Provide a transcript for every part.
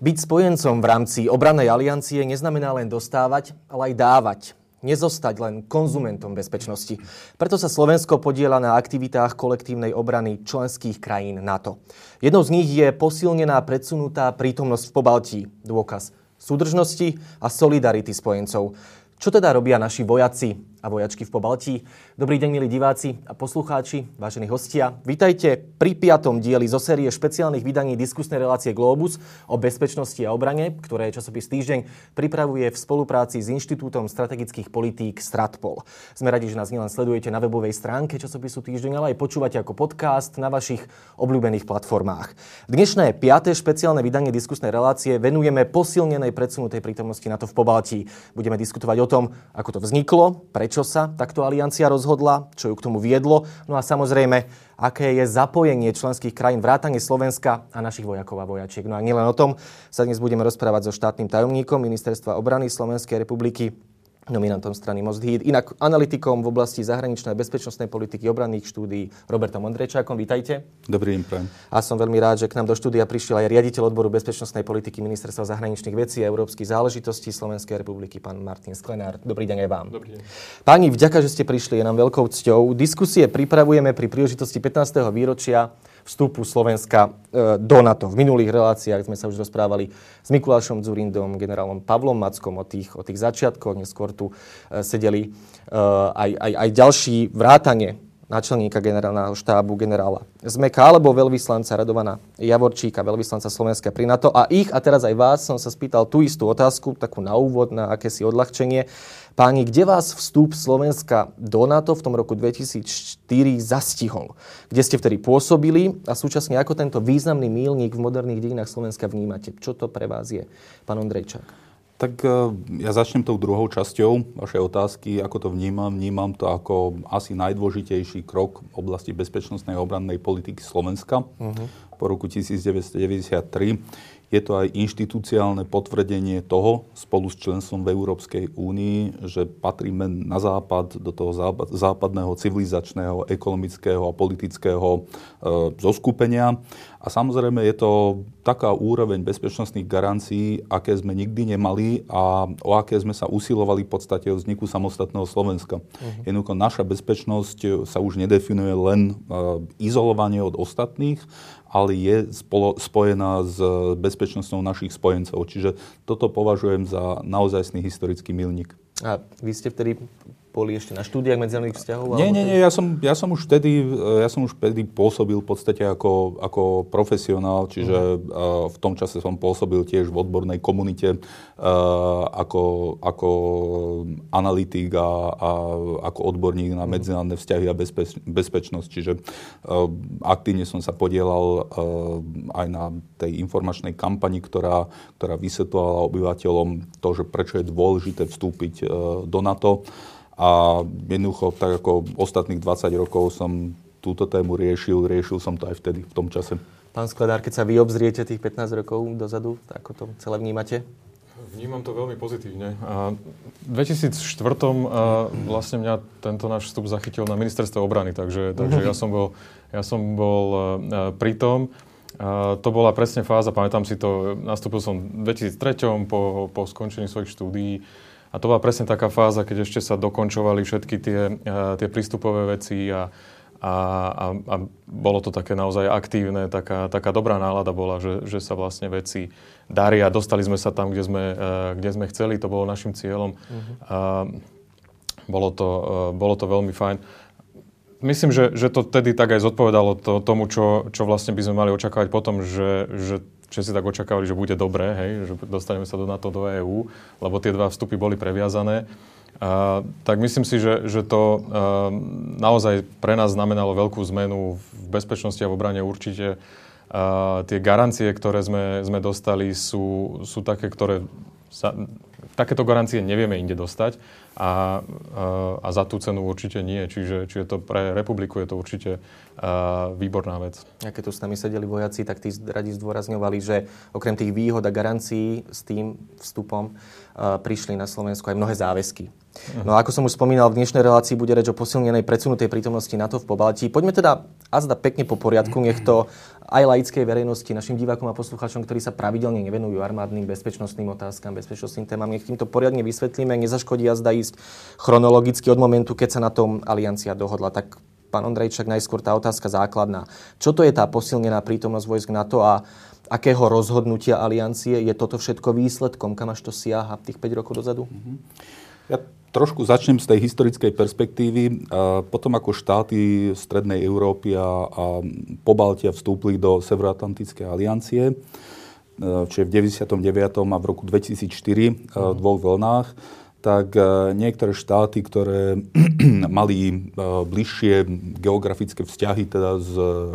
Byť spojencom v rámci obranej aliancie neznamená len dostávať, ale aj dávať. Nezostať len konzumentom bezpečnosti. Preto sa Slovensko podiela na aktivitách kolektívnej obrany členských krajín NATO. Jednou z nich je posilnená predsunutá prítomnosť v Pobaltí. Dôkaz súdržnosti a solidarity spojencov. Čo teda robia naši vojaci a vojačky v Pobaltí? Dobrý deň, milí diváci a poslucháči, vážení hostia. Vítajte pri piatom dieli zo série špeciálnych vydaní diskusnej relácie Globus o bezpečnosti a obrane, ktoré časopis Týždeň pripravuje v spolupráci s Inštitútom strategických politík Stratpol. Sme radi, že nás nielen sledujete na webovej stránke časopisu Týždeň, ale aj počúvate ako podcast na vašich obľúbených platformách. Dnešné piaté špeciálne vydanie diskusnej relácie venujeme posilnenej predsunutej prítomnosti NATO v Pobaltí. Budeme diskutovať o tom, ako to vzniklo, prečo sa takto aliancia rozhodla, čo ju k tomu viedlo, no a samozrejme, aké je zapojenie členských krajín vrátane Slovenska a našich vojakov a vojačiek. No a nielen o tom sa dnes budeme rozprávať so štátnym tajomníkom Ministerstva obrany Slovenskej republiky nominantom strany Most Híd, inak analytikom v oblasti zahraničnej bezpečnostnej politiky obranných štúdií Robertom Ondrejčákom. Vítajte. Dobrý deň, prajem. A som veľmi rád, že k nám do štúdia prišiel aj riaditeľ odboru bezpečnostnej politiky Ministerstva zahraničných vecí a európskych záležitostí Slovenskej republiky, pán Martin Sklenár. Dobrý deň aj vám. Dobrý deň. Páni, vďaka, že ste prišli, je nám veľkou cťou. Diskusie pripravujeme pri príležitosti 15. výročia vstupu Slovenska e, do NATO. V minulých reláciách sme sa už rozprávali s Mikulášom Zurindom, generálom Pavlom Mackom o tých, o tých začiatkoch. Neskôr tu e, sedeli e, aj, aj, aj ďalší vrátane náčelníka generálneho štábu generála Zmeka alebo veľvyslanca Radovana Javorčíka, veľvyslanca Slovenska pri NATO. A ich, a teraz aj vás, som sa spýtal tú istú otázku, takú na úvod, na akési odľahčenie. Páni, kde vás vstup Slovenska do NATO v tom roku 2004 zastihol? Kde ste vtedy pôsobili a súčasne ako tento významný mílnik v moderných dejinách Slovenska vnímate? Čo to pre vás je, pán Ondrejčák? Tak e, ja začnem tou druhou časťou vašej otázky. Ako to vnímam? Vnímam to ako asi najdôležitejší krok v oblasti bezpečnostnej a obrannej politiky Slovenska uh-huh. po roku 1993. Je to aj inštitúciálne potvrdenie toho spolu s členstvom v Európskej únii, že patríme na západ, do toho západného civilizačného, ekonomického a politického e, zoskupenia. A samozrejme je to taká úroveň bezpečnostných garancií, aké sme nikdy nemali a o aké sme sa usilovali v podstate o vzniku samostatného Slovenska. Uh-huh. Jednoducho naša bezpečnosť sa už nedefinuje len e, izolovanie od ostatných, ale je spolo, spojená s bezpečnosťou našich spojencov. Čiže toto považujem za naozajstný historický milník. A vy ste vtedy boli ešte na štúdiách medzinárodných vzťahov? Nie, nie, nie, ja som, ja som už vtedy, ja som už vtedy pôsobil v podstate ako, ako profesionál, čiže uh, v tom čase som pôsobil tiež v odbornej komunite uh, ako, ako analytik a, a ako odborník na mhm. medzinárodné vzťahy a bezpeč, bezpečnosť, čiže uh, aktívne som sa podielal uh, aj na tej informačnej kampani, ktorá, ktorá vysvetlovala obyvateľom to, že prečo je dôležité vstúpiť uh, do NATO. A jednoducho, tak ako ostatných 20 rokov som túto tému riešil, riešil som to aj vtedy, v tom čase. Pán Skladár, keď sa vy obzriete tých 15 rokov dozadu, ako to celé vnímate? Vnímam to veľmi pozitívne. A v 2004. vlastne mňa tento náš vstup zachytil na ministerstve obrany, takže, takže ja som bol, ja som bol pri tom. to bola presne fáza, pamätám si to, nastúpil som v 2003. po, po skončení svojich štúdií a to bola presne taká fáza, keď ešte sa dokončovali všetky tie, uh, tie prístupové veci a, a, a, a bolo to také naozaj aktívne, taká, taká dobrá nálada bola, že, že sa vlastne veci daria. Dostali sme sa tam, kde sme, uh, kde sme chceli, to bolo našim cieľom. Uh-huh. Uh, bolo, to, uh, bolo to veľmi fajn. Myslím, že, že to tedy tak aj zodpovedalo to, tomu, čo, čo vlastne by sme mali očakávať potom, že, že si tak očakávali, že bude dobré, hej, že dostaneme sa do NATO, do EÚ, lebo tie dva vstupy boli previazané. A, tak myslím si, že, že to a, naozaj pre nás znamenalo veľkú zmenu v bezpečnosti a v obrane určite. A, tie garancie, ktoré sme, sme dostali, sú, sú také, ktoré sa, takéto garancie nevieme inde dostať a, a za tú cenu určite nie. Čiže, čiže to pre republiku je to určite výborná vec. A keď tu s nami sedeli vojaci, tak tí radi zdôrazňovali, že okrem tých výhod a garancií s tým vstupom prišli na Slovensku aj mnohé záväzky. No a ako som už spomínal, v dnešnej relácii bude reč o posilnenej predsunutej prítomnosti NATO v Pobaltí. Poďme teda a zda pekne po poriadku, nech to aj laickej verejnosti, našim divákom a poslucháčom, ktorí sa pravidelne nevenujú armádnym bezpečnostným otázkam, bezpečnostným témam, nech týmto poriadne vysvetlíme, nezaškodí zda ísť chronologicky od momentu, keď sa na tom aliancia dohodla. Tak pán Ondrejčak, najskôr tá otázka základná. Čo to je tá posilnená prítomnosť vojsk NATO a akého rozhodnutia aliancie je toto všetko výsledkom? Kam až to siaha tých 5 rokov dozadu? Ja trošku začnem z tej historickej perspektívy. Potom ako štáty Strednej Európy a, a Pobaltia vstúpili do Severoatlantickej aliancie, e, čiže v 99. a v roku 2004 e, v dvoch vlnách, tak e, niektoré štáty, ktoré mali bližšie geografické vzťahy teda s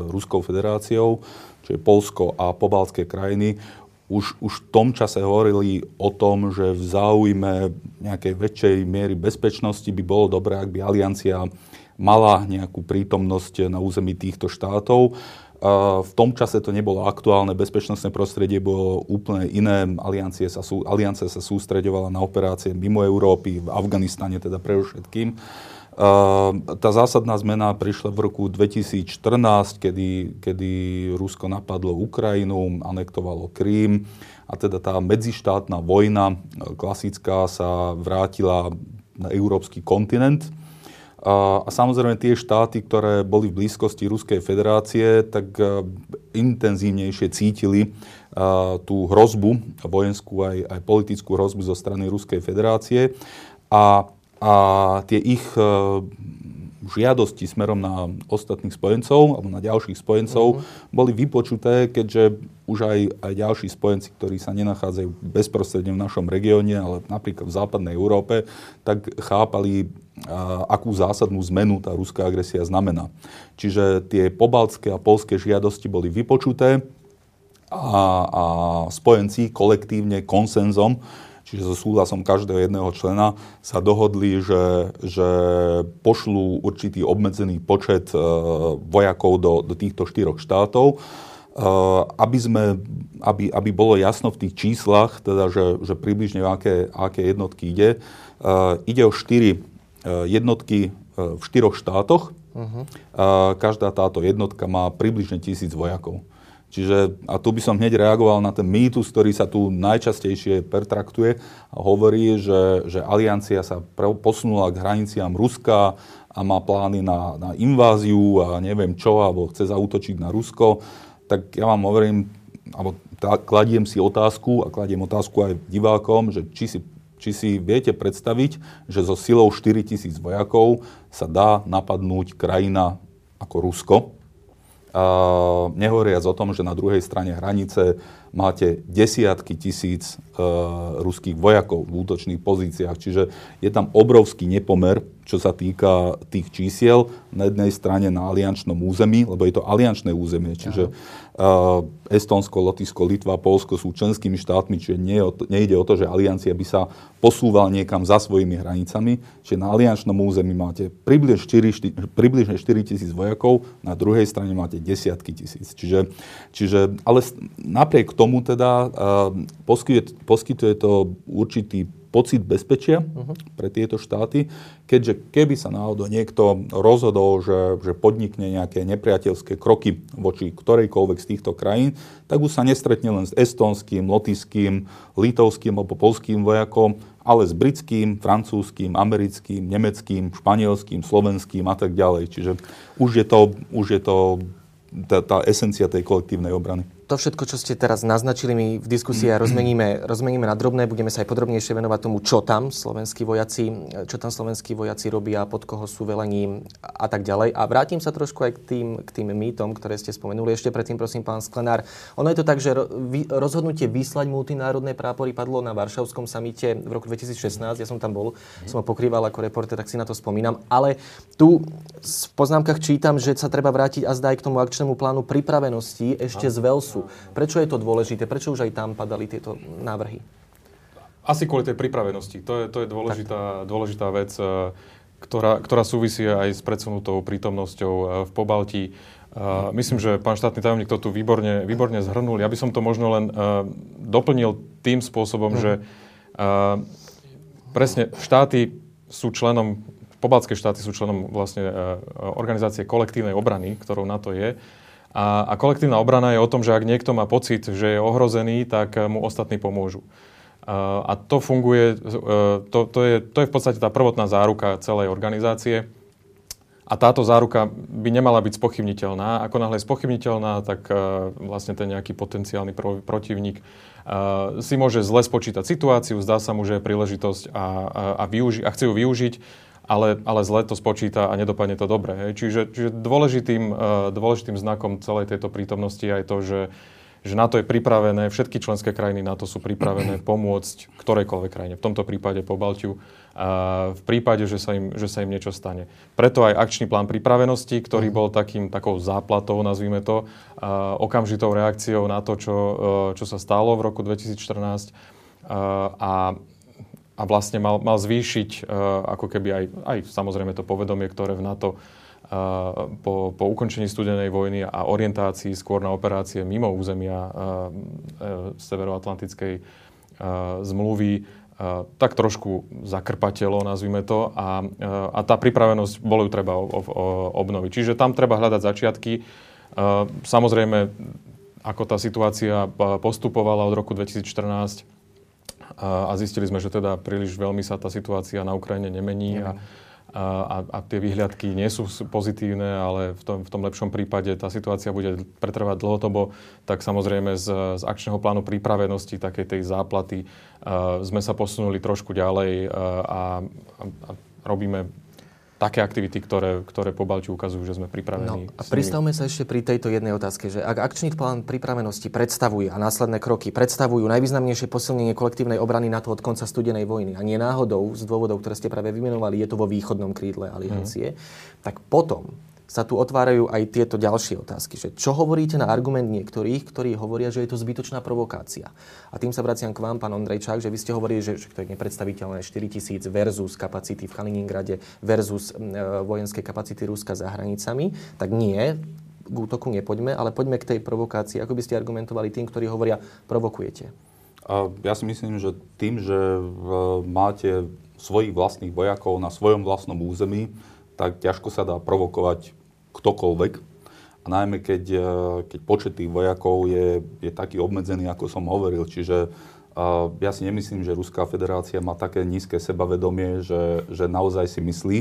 Ruskou federáciou, čiže Polsko a pobalské krajiny, už, už v tom čase hovorili o tom, že v záujme nejakej väčšej miery bezpečnosti by bolo dobré, ak by aliancia mala nejakú prítomnosť na území týchto štátov. V tom čase to nebolo aktuálne, bezpečnostné prostredie bolo úplne iné. Aliancie sa, aliancia sa sústreďovala na operácie mimo Európy, v Afganistane teda pre všetkým. Tá zásadná zmena prišla v roku 2014, kedy, kedy Rusko napadlo Ukrajinu, anektovalo Krím a teda tá medzištátna vojna klasická sa vrátila na európsky kontinent. A, a samozrejme tie štáty, ktoré boli v blízkosti Ruskej federácie, tak e, intenzívnejšie cítili e, tú hrozbu, vojenskú aj, aj politickú hrozbu zo strany Ruskej federácie. A a tie ich e, žiadosti smerom na ostatných spojencov alebo na ďalších spojencov uh-huh. boli vypočuté, keďže už aj, aj ďalší spojenci, ktorí sa nenachádzajú bezprostredne v našom regióne, ale napríklad v západnej Európe, tak chápali, akú zásadnú zmenu tá ruská agresia znamená. Čiže tie pobaltské a polské žiadosti boli vypočuté a, a spojenci kolektívne konsenzom čiže so súhlasom každého jedného člena, sa dohodli, že, že pošlú určitý obmedzený počet e, vojakov do, do týchto štyroch štátov, e, aby, sme, aby, aby bolo jasno v tých číslach, teda, že, že približne aké, aké jednotky ide. E, ide o štyri jednotky v štyroch štátoch. Uh-huh. Každá táto jednotka má približne tisíc vojakov. Čiže, a tu by som hneď reagoval na ten mýtus, ktorý sa tu najčastejšie pertraktuje a hovorí, že, že aliancia sa posunula k hraniciám Ruska a má plány na, na inváziu a neviem čo, alebo chce zautočiť na Rusko. Tak ja vám hovorím, alebo tá, kladiem si otázku a kladiem otázku aj divákom, že či si, či si viete predstaviť, že so silou 4000 vojakov sa dá napadnúť krajina ako Rusko, nehovoriac o tom, že na druhej strane hranice máte desiatky tisíc e, ruských vojakov v útočných pozíciách. Čiže je tam obrovský nepomer, čo sa týka tých čísiel. Na jednej strane na aliančnom území, lebo je to aliančné územie, čiže uh, Estonsko, Lotyšsko, Litva, Polsko sú členskými štátmi, čiže nie, nejde o to, že aliancia by sa posúvala niekam za svojimi hranicami. Čiže na aliančnom území máte približne 4, 4, približne 4 tisíc vojakov, na druhej strane máte desiatky tisíc. Čiže, čiže ale napriek tomu tomu teda poskytuje, poskytuje to určitý pocit bezpečia uh-huh. pre tieto štáty, keďže keby sa náhodou niekto rozhodol, že, že podnikne nejaké nepriateľské kroky voči ktorejkoľvek z týchto krajín, tak už sa nestretne len s estonským, lotiským, litovským alebo polským vojakom, ale s britským, francúzským, americkým, nemeckým, španielským, slovenským a tak ďalej. Čiže už je to, už je to tá, tá esencia tej kolektívnej obrany to všetko, čo ste teraz naznačili, my v diskusii aj rozmeníme, rozmeníme na drobné, budeme sa aj podrobnejšie venovať tomu, čo tam slovenskí vojaci, čo tam slovenskí vojaci robia, pod koho sú velením a tak ďalej. A vrátim sa trošku aj k tým, k tým mýtom, ktoré ste spomenuli. Ešte predtým, prosím, pán Sklenár. Ono je to tak, že rozhodnutie vyslať multinárodné prápory padlo na Varšavskom samite v roku 2016. Ja som tam bol, som ho pokrýval ako reporter, tak si na to spomínam. Ale tu v poznámkach čítam, že sa treba vrátiť a zdá aj k tomu akčnému plánu pripravenosti ešte z Velsu sú. Prečo je to dôležité? Prečo už aj tam padali tieto návrhy? Asi kvôli tej pripravenosti. To je, to je dôležitá, dôležitá vec, eh, ktorá, ktorá súvisí aj s predsunutou prítomnosťou eh, v Pobalti. Uh, myslím, že pán štátny tajomník to tu výborne, výborne zhrnul. Ja by som to možno len doplnil tým spôsobom, mm. že presne štáty sú členom pobaltské štáty sú členom vlastne organizácie kolektívnej obrany, ktorou NATO je. A, a kolektívna obrana je o tom, že ak niekto má pocit, že je ohrozený, tak mu ostatní pomôžu. A to funguje, to, to, je, to je v podstate tá prvotná záruka celej organizácie. A táto záruka by nemala byť spochybniteľná. Ako náhle je spochybniteľná, tak vlastne ten nejaký potenciálny pro, protivník si môže zle spočítať situáciu, zdá sa mu, že je príležitosť a, a, a, využi- a chce ju využiť, ale, ale zle to spočíta a nedopadne to dobre. Hej. Čiže, čiže dôležitým, uh, dôležitým znakom celej tejto prítomnosti je aj to, že že NATO je pripravené, všetky členské krajiny NATO sú pripravené pomôcť ktorejkoľvek krajine, v tomto prípade po Baltiu, v prípade, že sa, im, že sa im niečo stane. Preto aj akčný plán pripravenosti, ktorý bol takým, takou záplatou, nazvime to, okamžitou reakciou na to, čo, čo sa stalo v roku 2014 a, a vlastne mal, mal zvýšiť ako keby aj, aj samozrejme to povedomie, ktoré v NATO po, po ukončení studenej vojny a orientácii skôr na operácie mimo územia e, Severoatlantickej zmluvy tak trošku zakrpatelo, nazvime to, a, a tá pripravenosť bolo ju treba obnoviť. Čiže tam treba hľadať začiatky. Samozrejme, ako tá situácia postupovala od roku 2014 a zistili sme, že teda príliš veľmi sa tá situácia na Ukrajine nemení a, a, a tie výhľadky nie sú pozitívne, ale v tom, v tom lepšom prípade tá situácia bude pretrvať dlhodobo, tak samozrejme z, z akčného plánu pripravenosti, takej tej záplaty, uh, sme sa posunuli trošku ďalej uh, a, a, a robíme také aktivity, ktoré, ktoré po Balti ukazujú, že sme pripravení. No, a pristavme sa ešte pri tejto jednej otázke, že ak akčný plán pripravenosti predstavuje a následné kroky predstavujú najvýznamnejšie posilnenie kolektívnej obrany NATO od konca studenej vojny a nie náhodou z dôvodov, ktoré ste práve vymenovali, je to vo východnom krídle aliancie, mm. tak potom sa tu otvárajú aj tieto ďalšie otázky. Že čo hovoríte na argument niektorých, ktorí hovoria, že je to zbytočná provokácia? A tým sa vraciam k vám, pán Ondrejčák, že vy ste hovorili, že, že to je nepredstaviteľné 4 tisíc versus kapacity v Kaliningrade versus e, vojenské kapacity Ruska za hranicami. Tak nie, k útoku nepoďme, ale poďme k tej provokácii. Ako by ste argumentovali tým, ktorí hovoria, provokujete? Ja si myslím, že tým, že máte svojich vlastných vojakov na svojom vlastnom území, tak ťažko sa dá provokovať ktokoľvek. A najmä keď, e, keď počet tých vojakov je, je taký obmedzený, ako som hovoril. Čiže uh, ja si nemyslím, že Ruská federácia má také nízke sebavedomie, že, že naozaj si myslí,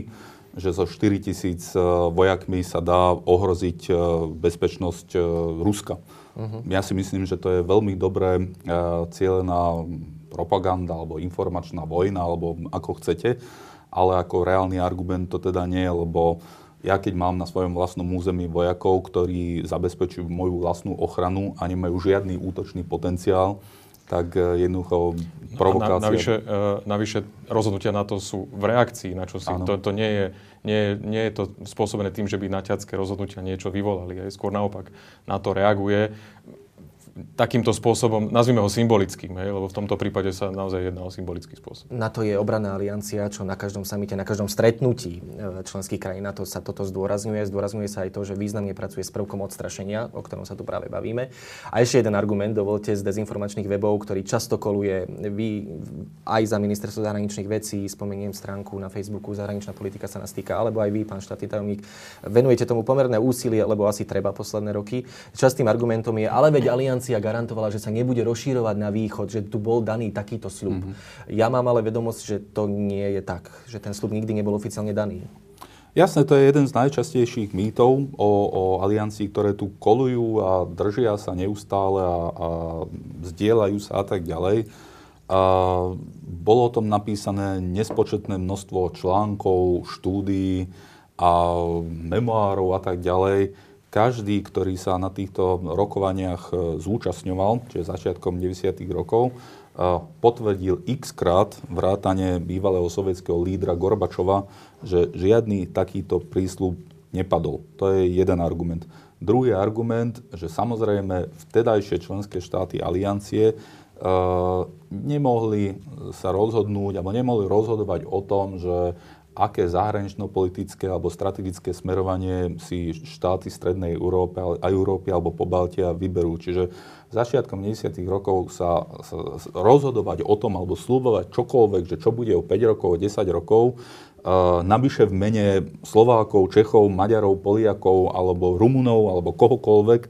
že so 4 tisíc e, vojakmi sa dá ohroziť bezpečnosť Ruska. Uh-huh. Ja si myslím, že to je veľmi dobré cieľená propaganda alebo informačná vojna, alebo ako chcete ale ako reálny argument to teda nie, lebo ja keď mám na svojom vlastnom území vojakov, ktorí zabezpečujú moju vlastnú ochranu a nemajú žiadny útočný potenciál, tak e, jednoducho provokácia... Na, navyše, uh, navyše rozhodnutia na to sú v reakcii na čo si. To, to nie, je, nie, nie je to spôsobené tým, že by naťacké rozhodnutia niečo vyvolali. Aj skôr naopak na to reaguje takýmto spôsobom, nazvime ho symbolickým, hej, lebo v tomto prípade sa naozaj jedná o symbolický spôsob. NATO je obranná aliancia, čo na každom samite, na každom stretnutí e, členských krajín NATO sa toto zdôrazňuje. Zdôrazňuje sa aj to, že významne pracuje s prvkom odstrašenia, o ktorom sa tu práve bavíme. A ešte jeden argument, dovolte, z dezinformačných webov, ktorý často koluje vy aj za ministerstvo zahraničných vecí, spomeniem stránku na Facebooku, zahraničná politika sa nás týka, alebo aj vy, pán štátny tajomník, venujete tomu pomerné úsilie, lebo asi treba posledné roky. Častým argumentom je, ale veď aliancia aliancia garantovala, že sa nebude rozšírovať na východ, že tu bol daný takýto slub. Mm-hmm. Ja mám ale vedomosť, že to nie je tak, že ten slub nikdy nebol oficiálne daný. Jasné, to je jeden z najčastejších mýtov o, o aliancii, ktoré tu kolujú a držia sa neustále a, a zdieľajú sa a tak ďalej. A bolo o tom napísané nespočetné množstvo článkov, štúdií a memoárov a tak ďalej každý, ktorý sa na týchto rokovaniach e, zúčastňoval, čiže začiatkom 90. rokov, e, potvrdil x krát vrátane bývalého sovietského lídra Gorbačova, že žiadny takýto prísľub nepadol. To je jeden argument. Druhý argument, že samozrejme vtedajšie členské štáty aliancie uh, nemohli sa rozhodnúť, alebo nemohli rozhodovať o tom, že aké zahranično-politické alebo strategické smerovanie si štáty Strednej Európy, aj Európy alebo Pobaltia vyberú. Čiže začiatkom 90. rokov sa, sa rozhodovať o tom alebo slúbovať čokoľvek, že čo bude o 5 rokov, o 10 rokov, navyše v mene Slovákov, Čechov, Maďarov, Poliakov alebo Rumunov alebo kohokoľvek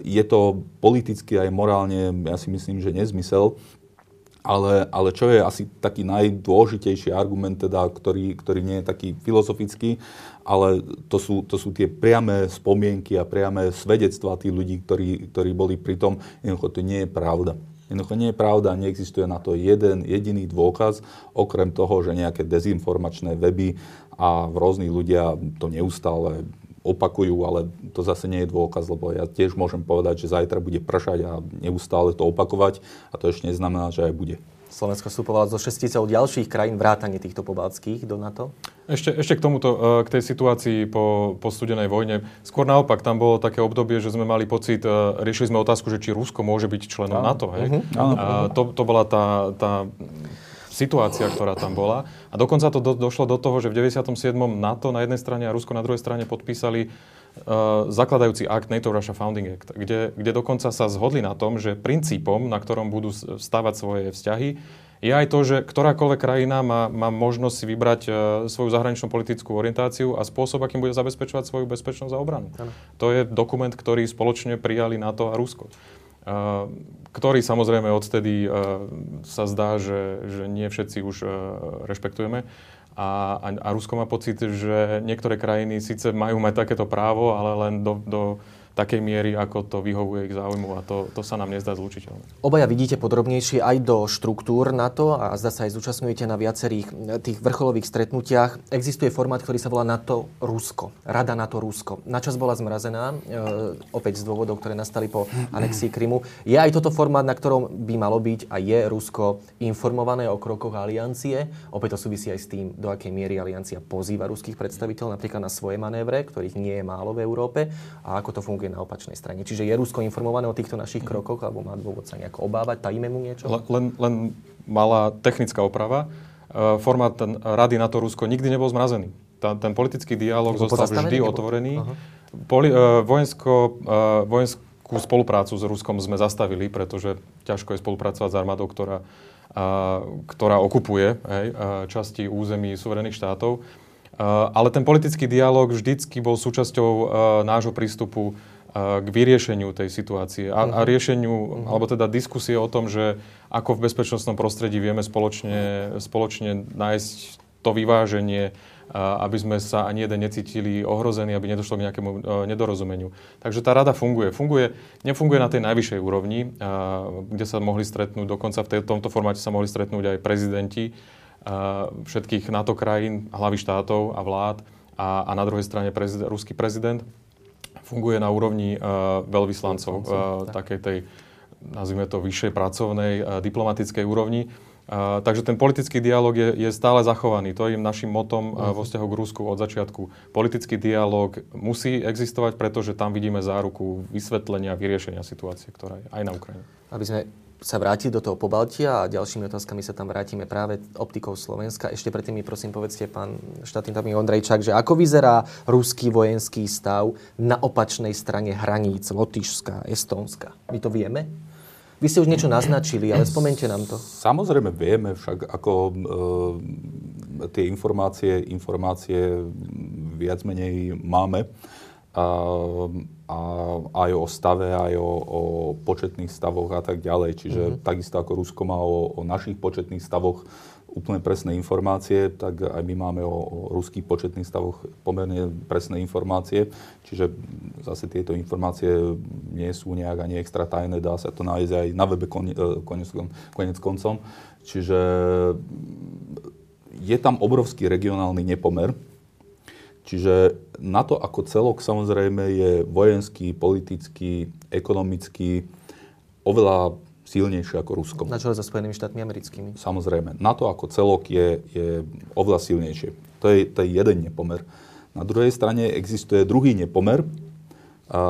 je to politicky aj morálne, ja si myslím, že nezmysel. Ale, ale čo je asi taký najdôležitejší argument, teda, ktorý, ktorý nie je taký filozofický, ale to sú, to sú tie priame spomienky a priame svedectvá tých ľudí, ktorí, ktorí boli pri tom. Jednoducho to nie je pravda. Jednoducho nie je pravda, neexistuje na to jeden jediný dôkaz, okrem toho, že nejaké dezinformačné weby a rôzni ľudia to neustále opakujú, ale to zase nie je dôkaz, lebo ja tiež môžem povedať, že zajtra bude pršať a neustále to opakovať a to ešte neznamená, že aj bude. Slovensko vstupovalo zo šesticou ďalších krajín vrátane týchto pobaltských do NATO? Ešte, ešte k tomuto, e, k tej situácii po, po studenej vojne. Skôr naopak, tam bolo také obdobie, že sme mali pocit, e, riešili sme otázku, že či Rusko môže byť členom NATO. Hej? Uh-huh. A to, to bola tá, tá situácia, ktorá tam bola. A dokonca to do, došlo do toho, že v 97. NATO na jednej strane a Rusko na druhej strane podpísali uh, zakladajúci akt NATO Russia Founding Act, kde, kde dokonca sa zhodli na tom, že princípom, na ktorom budú stavať svoje vzťahy, je aj to, že ktorákoľvek krajina má, má možnosť si vybrať uh, svoju zahraničnú politickú orientáciu a spôsob, akým bude zabezpečovať svoju bezpečnosť a obranu. Ano. To je dokument, ktorý spoločne prijali NATO a Rusko. Uh, ktorý samozrejme odtedy uh, sa zdá, že, že nie všetci už uh, rešpektujeme. A, a, a Rusko má pocit, že niektoré krajiny síce majú mať takéto právo, ale len do, do takej miery, ako to vyhovuje ich záujmu a to, to sa nám nezdá zlučiteľné. Obaja vidíte podrobnejšie aj do štruktúr NATO a zdá sa aj zúčastňujete na viacerých tých vrcholových stretnutiach. Existuje formát, ktorý sa volá NATO Rusko. Rada NATO Rusko. Načas bola zmrazená, e, opäť z dôvodov, ktoré nastali po anexii Krymu. Je aj toto formát, na ktorom by malo byť a je Rusko informované o krokoch aliancie. Opäť to súvisí aj s tým, do akej miery aliancia pozýva ruských predstaviteľov napríklad na svoje manévre, ktorých nie je málo v Európe a ako to funguje funguje na opačnej strane. Čiže je Rusko informované o týchto našich krokoch, alebo má dôvod sa nejako obávať, tajíme mu niečo? Len, len malá technická oprava. E, formát Rady NATO Rusko nikdy nebol zmrazený. Ten politický dialog zostal vždy nebo? otvorený. Poli, uh, vojensko, uh, vojenskú spoluprácu s Ruskom sme zastavili, pretože ťažko je spolupracovať s armádou, ktorá, ktorá okupuje hej, časti území suverených štátov. Ale ten politický dialog vždycky bol súčasťou nášho prístupu k vyriešeniu tej situácie a, a mhm. riešeniu, uh-huh. alebo teda diskusie o tom, že ako v bezpečnostnom prostredí vieme spoločne, spoločne nájsť to vyváženie, aby sme sa ani jeden necítili ohrození, aby nedošlo k nejakému e, nedorozumeniu. Takže tá rada funguje. funguje. Nefunguje na tej najvyššej úrovni, kde sa mohli stretnúť, dokonca v tomto formáte sa mohli stretnúť aj prezidenti všetkých NATO krajín, hlavy štátov a vlád a, a na druhej strane prezident, ruský prezident funguje na úrovni uh, veľvyslancov, uh, takej tej, nazvime to, vyššej pracovnej uh, diplomatickej úrovni. Uh, takže ten politický dialog je, je stále zachovaný. To je našim motom uh, vo vzťahu k Rusku od začiatku. Politický dialog musí existovať, pretože tam vidíme záruku vysvetlenia, vyriešenia situácie, ktorá je aj na Ukrajine. Aby sme sa vrátiť do toho Pobaltia a ďalšími otázkami sa tam vrátime práve optikou Slovenska. Ešte predtým mi prosím povedzte, pán štátny tajomník Ondrejčák, že ako vyzerá ruský vojenský stav na opačnej strane hraníc Lotyšska, Estónska? My to vieme? Vy ste už niečo naznačili, ale spomente nám to. Samozrejme vieme, však ako e, tie informácie, informácie viac menej máme a, a aj o stave, aj o, o početných stavoch a tak ďalej. Čiže mm-hmm. takisto ako Rusko má o, o našich početných stavoch úplne presné informácie, tak aj my máme o, o ruských početných stavoch pomerne presné informácie. Čiže zase tieto informácie nie sú nejak ani extra tajné, dá sa to nájsť aj na webe konec, konec, konec koncom. Čiže je tam obrovský regionálny nepomer Čiže na to ako celok samozrejme je vojenský, politický, ekonomický oveľa silnejšie ako Rusko. Na čele so Spojenými štátmi americkými. Samozrejme. Na to ako celok je, je oveľa silnejšie. To je, to je jeden nepomer. Na druhej strane existuje druhý nepomer a,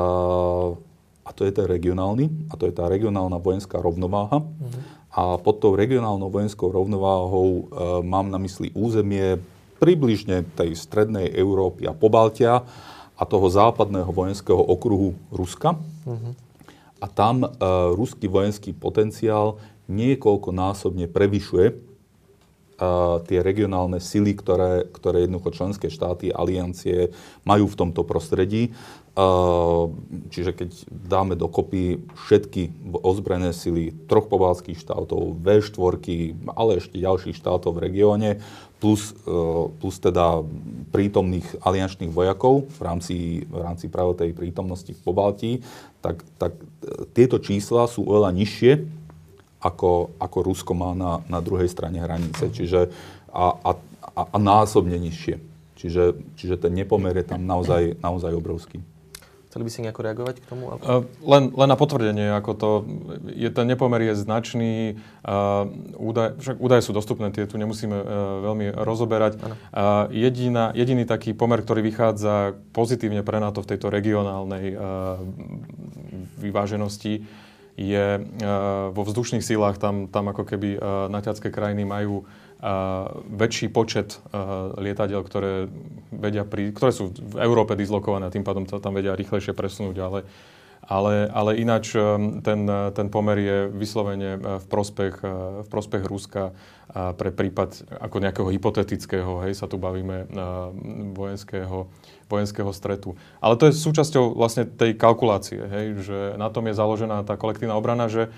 a to je ten regionálny a to je tá regionálna vojenská rovnováha. Uh-huh. A pod tou regionálnou vojenskou rovnováhou e, mám na mysli územie približne tej strednej Európy a Pobaltia a toho západného vojenského okruhu Ruska. Uh-huh. A tam uh, ruský vojenský potenciál niekoľkonásobne prevyšuje tie regionálne sily, ktoré, ktoré jednoducho členské štáty, aliancie majú v tomto prostredí. Čiže keď dáme dokopy všetky ozbrojené sily troch pobalských štátov, V4, ale ešte ďalších štátov v regióne, plus, e, plus teda prítomných aliančných vojakov v rámci, v rámci práve tej prítomnosti v Pobaltí, tak, tak e, tieto čísla sú oveľa nižšie, ako, ako Rusko má na, na druhej strane hranice. Čiže a, a, a násobne nižšie. Čiže, čiže ten nepomer je tam naozaj, naozaj obrovský. Chceli by si nejako reagovať k tomu? Uh, len, len na potvrdenie, ako to, je, ten nepomer je značný, uh, údaj, však údaje sú dostupné, tie tu nemusíme uh, veľmi rozoberať. Uh, jediná, jediný taký pomer, ktorý vychádza pozitívne pre NATO v tejto regionálnej vyváženosti, je vo vzdušných sílach, tam, tam ako keby naťacké krajiny majú väčší počet lietadiel, ktoré, vedia pri, ktoré sú v Európe dislokované a tým pádom sa tam vedia rýchlejšie presunúť, ale, ale, ale ináč ten, ten pomer je vyslovene v prospech, v prospech Ruska pre prípad ako nejakého hypotetického, hej, sa tu bavíme vojenského, vojenského stretu. Ale to je súčasťou vlastne tej kalkulácie, hej, že na tom je založená tá kolektívna obrana, že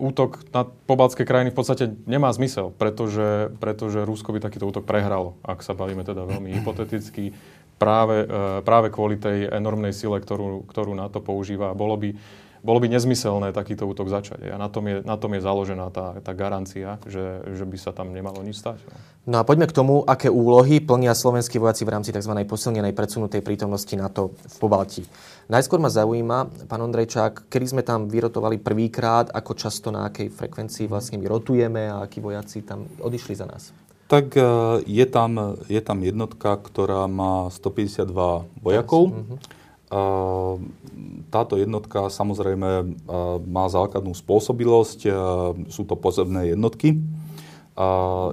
útok na pobaltské krajiny v podstate nemá zmysel, pretože, pretože Rusko by takýto útok prehralo, ak sa bavíme teda veľmi hypoteticky, práve, e, práve kvôli tej enormnej sile, ktorú, ktorú NATO používa. Bolo by, bolo by nezmyselné takýto útok začať. A na tom je, na tom je založená tá, tá garancia, že, že by sa tam nemalo nič stať. No. no a poďme k tomu, aké úlohy plnia slovenskí vojaci v rámci tzv. posilnenej predsunutej prítomnosti NATO v Pobaltí. Najskôr ma zaujíma, pán Ondrejčák, kedy sme tam vyrotovali prvýkrát, ako často na akej frekvencii vlastne my rotujeme a akí vojaci tam odišli za nás? Tak e, je tam, je tam jednotka, ktorá má 152 vojakov. Uh-huh. Táto jednotka samozrejme má základnú spôsobilosť, sú to pozemné jednotky.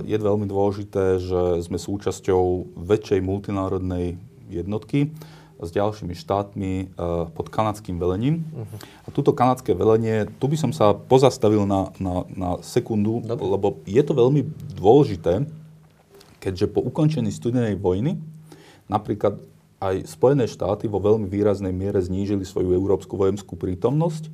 Je veľmi dôležité, že sme súčasťou väčšej multinárodnej jednotky s ďalšími štátmi pod kanadským velením. Uh-huh. A túto kanadské velenie, tu by som sa pozastavil na, na, na sekundu, Dobre. lebo je to veľmi dôležité, keďže po ukončení studenej vojny napríklad aj Spojené štáty vo veľmi výraznej miere znížili svoju európsku vojenskú prítomnosť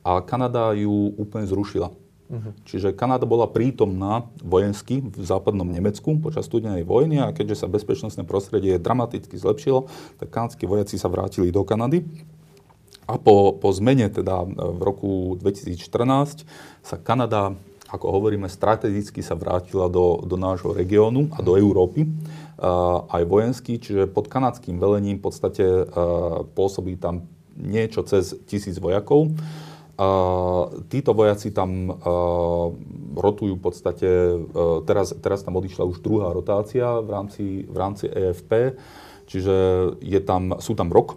a Kanada ju úplne zrušila. Uh-huh. Čiže Kanada bola prítomná vojensky v západnom Nemecku počas studenej vojny a keďže sa bezpečnostné prostredie dramaticky zlepšilo, tak kanadskí vojaci sa vrátili do Kanady. A po, po zmene teda v roku 2014 sa Kanada, ako hovoríme, strategicky sa vrátila do, do nášho regiónu a do Európy aj vojenský, čiže pod kanadským velením v podstate pôsobí tam niečo cez tisíc vojakov. Títo vojaci tam rotujú v podstate, teraz, teraz tam odišla už druhá rotácia v rámci, v rámci EFP, čiže je tam, sú tam rok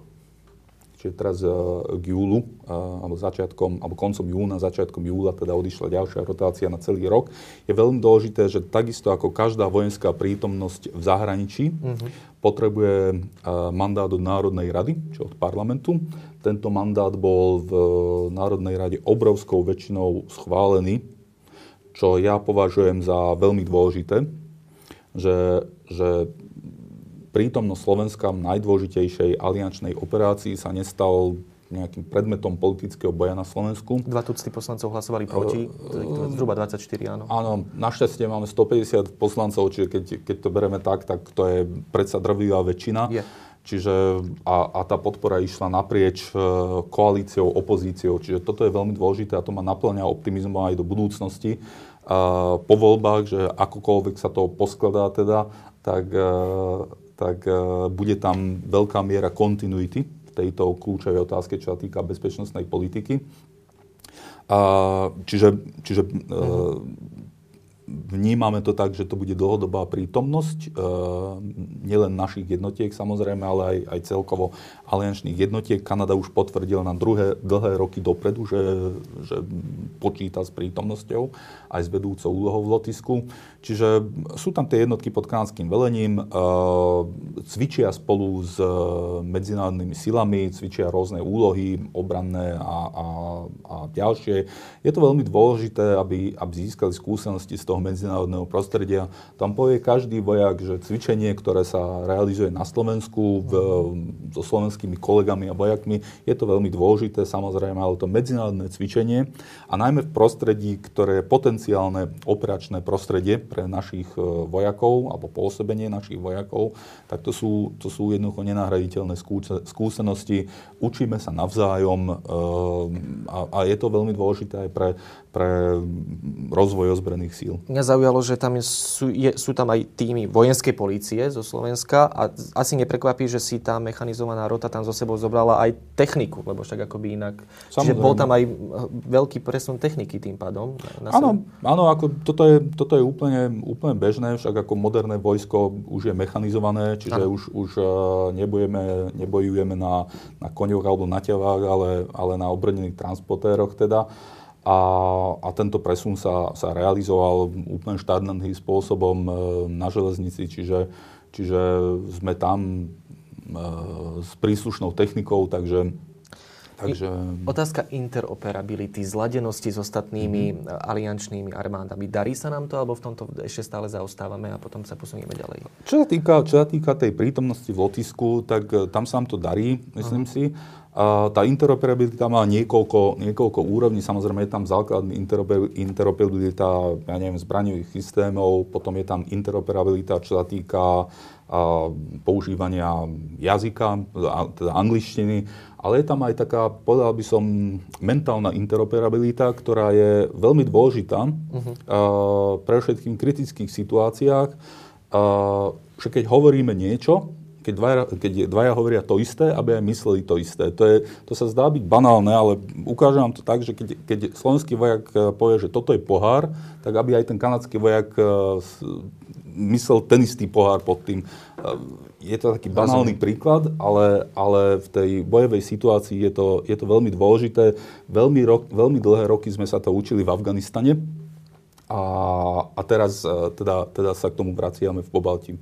Čiže teraz uh, k júlu, uh, alebo začiatkom, alebo koncom júna, začiatkom júla teda odišla ďalšia rotácia na celý rok. Je veľmi dôležité, že takisto ako každá vojenská prítomnosť v zahraničí uh-huh. potrebuje uh, mandát od Národnej rady, či od parlamentu. Tento mandát bol v Národnej rade obrovskou väčšinou schválený, čo ja považujem za veľmi dôležité, že, že prítomnosť Slovenska v najdôležitejšej aliančnej operácii sa nestal nejakým predmetom politického boja na Slovensku. Dva tucty poslancov hlasovali proti, uh, zhruba 24, áno. Áno, našťastie máme 150 poslancov, čiže keď, keď to bereme tak, tak to je predsa drvivá väčšina. Je. Čiže a, a tá podpora išla naprieč e, koalíciou, opozíciou. Čiže toto je veľmi dôležité a to ma naplňa optimizmom aj do budúcnosti. Po voľbách, že akokoľvek sa to poskladá teda, tak e, tak e, bude tam veľká miera kontinuity v tejto kľúčovej otázke, čo sa týka bezpečnostnej politiky. čiže čiže uh-huh vnímame to tak, že to bude dlhodobá prítomnosť e, nielen našich jednotiek samozrejme, ale aj, aj celkovo aliančných jednotiek. Kanada už potvrdila na druhé, dlhé roky dopredu, že, že počíta s prítomnosťou aj s vedúcou úlohou v Lotisku. Čiže sú tam tie jednotky pod kanadským velením, e, cvičia spolu s medzinárodnými silami, cvičia rôzne úlohy, obranné a, a, a ďalšie. Je to veľmi dôležité, aby, aby získali skúsenosti z toho toho medzinárodného prostredia. Tam povie každý vojak, že cvičenie, ktoré sa realizuje na Slovensku v, so slovenskými kolegami a vojakmi, je to veľmi dôležité, samozrejme, ale to medzinárodné cvičenie a najmä v prostredí, ktoré je potenciálne operačné prostredie pre našich e, vojakov alebo pôsobenie našich vojakov, tak to sú, to sú jednoducho nenahraditeľné skúsenosti. Učíme sa navzájom e, a, a je to veľmi dôležité aj pre pre rozvoj ozbrojených síl. Mňa zaujalo, že tam sú, je, sú tam aj týmy vojenskej polície zo Slovenska a asi neprekvapí, že si tá mechanizovaná rota tam zo sebou zobrala aj techniku, lebo však akoby inak. Samozrejme. Čiže bol tam aj veľký presun techniky tým pádom. áno, áno ako toto je, toto je úplne, úplne bežné, však ako moderné vojsko už je mechanizované, čiže ano. už, už uh, nebojujeme, nebojujeme na, na koňoch alebo na telách, ale, ale na obrnených transportéroch teda a, a tento presun sa, sa realizoval úplne štandardným spôsobom e, na železnici, čiže, čiže sme tam e, s príslušnou technikou, takže Takže... Otázka interoperability, zladenosti s ostatnými mm-hmm. aliančnými armádami. Darí sa nám to, alebo v tomto ešte stále zaostávame a potom sa posunieme ďalej? Čo sa týka, čo sa týka tej prítomnosti v lotisku, tak tam sa nám to darí, myslím uh-huh. si. A tá interoperabilita má niekoľko, niekoľko úrovní. Samozrejme je tam základný interoperabilita, ja neviem, zbraňových systémov, potom je tam interoperabilita, čo sa týka a, používania jazyka, teda angličtiny, ale je tam aj taká, povedal by som, mentálna interoperabilita, ktorá je veľmi dôležitá uh-huh. a, pre všetkým kritických situáciách. A, že keď hovoríme niečo, keď dvaja, keď dvaja hovoria to isté, aby aj mysleli to isté. To, je, to sa zdá byť banálne, ale ukážem vám to tak, že keď, keď slovenský vojak e, povie, že toto je pohár, tak aby aj ten kanadský vojak e, myslel ten istý pohár pod tým. E, je to taký banálny príklad, ale, ale v tej bojovej situácii je to, je to veľmi dôležité. Veľmi, rok, veľmi dlhé roky sme sa to učili v Afganistane a, a teraz teda, teda sa k tomu vraciame v Pobalti.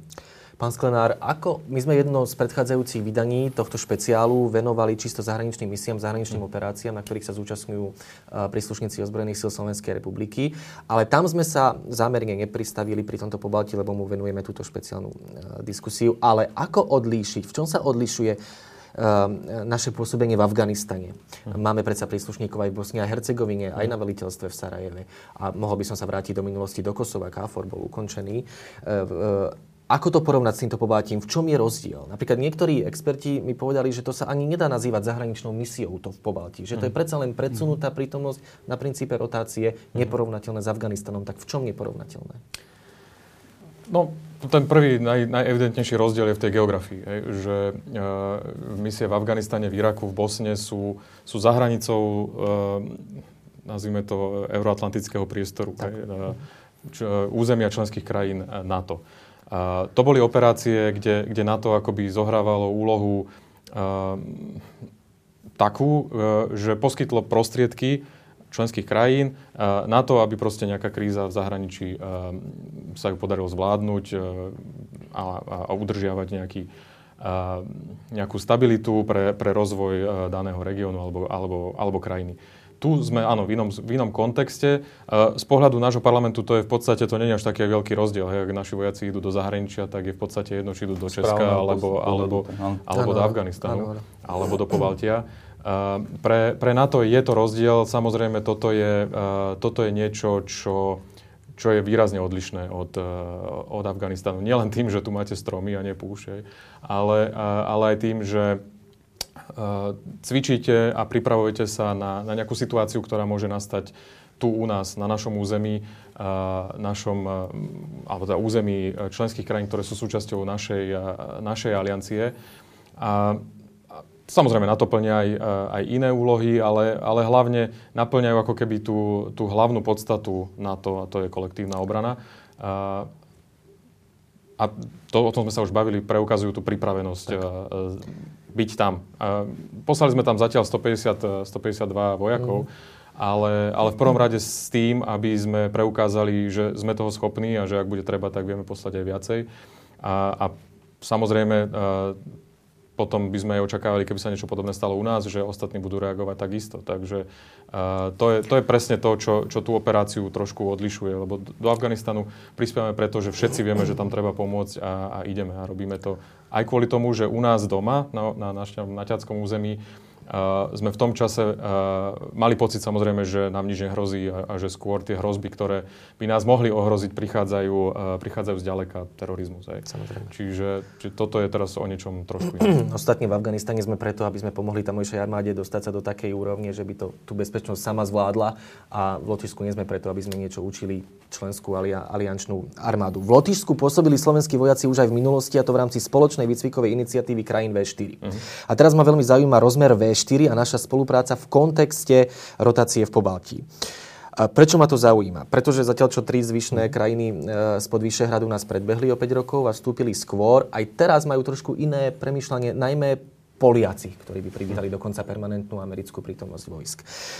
Pán Sklenár, ako my sme jedno z predchádzajúcich vydaní tohto špeciálu venovali čisto zahraničným misiám, zahraničným mm. operáciám, na ktorých sa zúčastňujú príslušníci ozbrojených síl Slovenskej republiky. Ale tam sme sa zámerne nepristavili pri tomto pobalti, lebo mu venujeme túto špeciálnu diskusiu. Ale ako odlíšiť, v čom sa odlišuje naše pôsobenie v Afganistane. Mm. Máme predsa príslušníkov aj v Bosni a Hercegovine, aj na veliteľstve v Sarajeve. A mohol by som sa vrátiť do minulosti do Kosova, KFOR bol ukončený. E, e, ako to porovnať s týmto pobátím? V čom je rozdiel? Napríklad niektorí experti mi povedali, že to sa ani nedá nazývať zahraničnou misiou to v Pobalti. Že to je mhm. predsa len predsunutá prítomnosť na princípe rotácie, mhm. neporovnateľné s Afganistanom. Tak v čom neporovnateľné? No, ten prvý, naj, najevidentnejší rozdiel je v tej geografii. Hej, že e, misie v Afganistane, v Iraku, v Bosne sú, sú za hranicou, e, nazvime to, euroatlantického priestoru. Hej, e, č, územia členských krajín NATO. A to boli operácie, kde, kde NATO akoby zohrávalo úlohu uh, takú, uh, že poskytlo prostriedky členských krajín uh, na to, aby proste nejaká kríza v zahraničí uh, sa ju podarilo zvládnuť uh, a, a udržiavať nejaký, uh, nejakú stabilitu pre, pre rozvoj uh, daného regiónu alebo, alebo, alebo krajiny tu sme, áno, v inom, v inom kontexte. Z pohľadu nášho parlamentu to je v podstate, to nie je až taký veľký rozdiel. Hej, ak naši vojaci idú do zahraničia, tak je v podstate jedno, či idú do Česka, Správne, alebo, alebo, alebo do Afganistanu, alebo do Pobaltia. Pre, pre NATO je to rozdiel. Samozrejme, toto je, toto je niečo, čo, čo je výrazne odlišné od, od Afganistanu. Nielen tým, že tu máte stromy a nepúšť, ale, ale aj tým, že cvičíte a pripravujete sa na, na nejakú situáciu, ktorá môže nastať tu u nás, na našom území, eh, našom, eh, alebo teda území členských krajín, ktoré sú súčasťou našej, našej aliancie. A Samozrejme, na to plnia aj, aj iné úlohy, ale, ale hlavne naplňajú ako keby tú, tú hlavnú podstatu na to, a to je kolektívna obrana. A, a to, o tom sme sa už bavili, preukazujú tú pripravenosť tak byť tam. Poslali sme tam zatiaľ 150, 152 vojakov, mm. ale, ale v prvom rade s tým, aby sme preukázali, že sme toho schopní a že ak bude treba, tak vieme poslať aj viacej. A, a samozrejme, potom by sme aj očakávali, keby sa niečo podobné stalo u nás, že ostatní budú reagovať takisto. Takže uh, to, je, to je presne to, čo, čo tú operáciu trošku odlišuje, lebo do Afganistanu prispievame preto, že všetci vieme, že tam treba pomôcť a, a ideme a robíme to aj kvôli tomu, že u nás doma, na, na našom naťackom území, Uh, sme v tom čase uh, mali pocit samozrejme, že nám nič nehrozí a, a že skôr tie hrozby, ktoré by nás mohli ohroziť, prichádzajú, uh, prichádzajú zďaleka terorizmus. Aj. Samozrejme. Čiže, čiže toto je teraz o niečom trošku iné. Ostatne v Afganistane sme preto, aby sme pomohli tamojšej armáde dostať sa do takej úrovne, že by to tú bezpečnosť sama zvládla a v Lotyšsku nie sme preto, aby sme niečo učili členskú alia, aliančnú armádu. V Lotyšsku pôsobili slovenskí vojaci už aj v minulosti a to v rámci spoločnej výcvikovej iniciatívy krajín V4. Uh-huh. A teraz ma veľmi zaujíma rozmer V4 a naša spolupráca v kontexte rotácie v Pobaltí. A prečo ma to zaujíma? Pretože zatiaľ, čo tri zvyšné krajiny e, spod Vyšehradu nás predbehli o 5 rokov a vstúpili skôr, aj teraz majú trošku iné premyšľanie, najmä Poliaci, ktorí by privítali dokonca permanentnú americkú prítomnosť vojsk.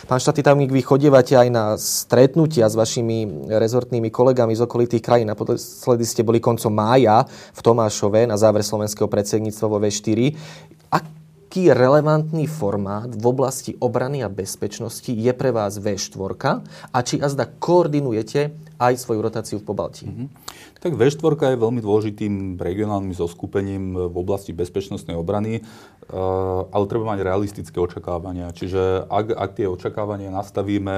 Pán štátny tajomník, vy chodievate aj na stretnutia s vašimi rezortnými kolegami z okolitých krajín. Naposledy ste boli koncom mája v Tomášove na záver slovenského predsedníctva vo V4 aký relevantný formát v oblasti obrany a bezpečnosti je pre vás V4 a či azda koordinujete aj svoju rotáciu v Pobaltí? Mm-hmm. Tak V4 je veľmi dôležitým regionálnym zoskupením v oblasti bezpečnostnej obrany, eh, ale treba mať realistické očakávania. Čiže ak, ak tie očakávania nastavíme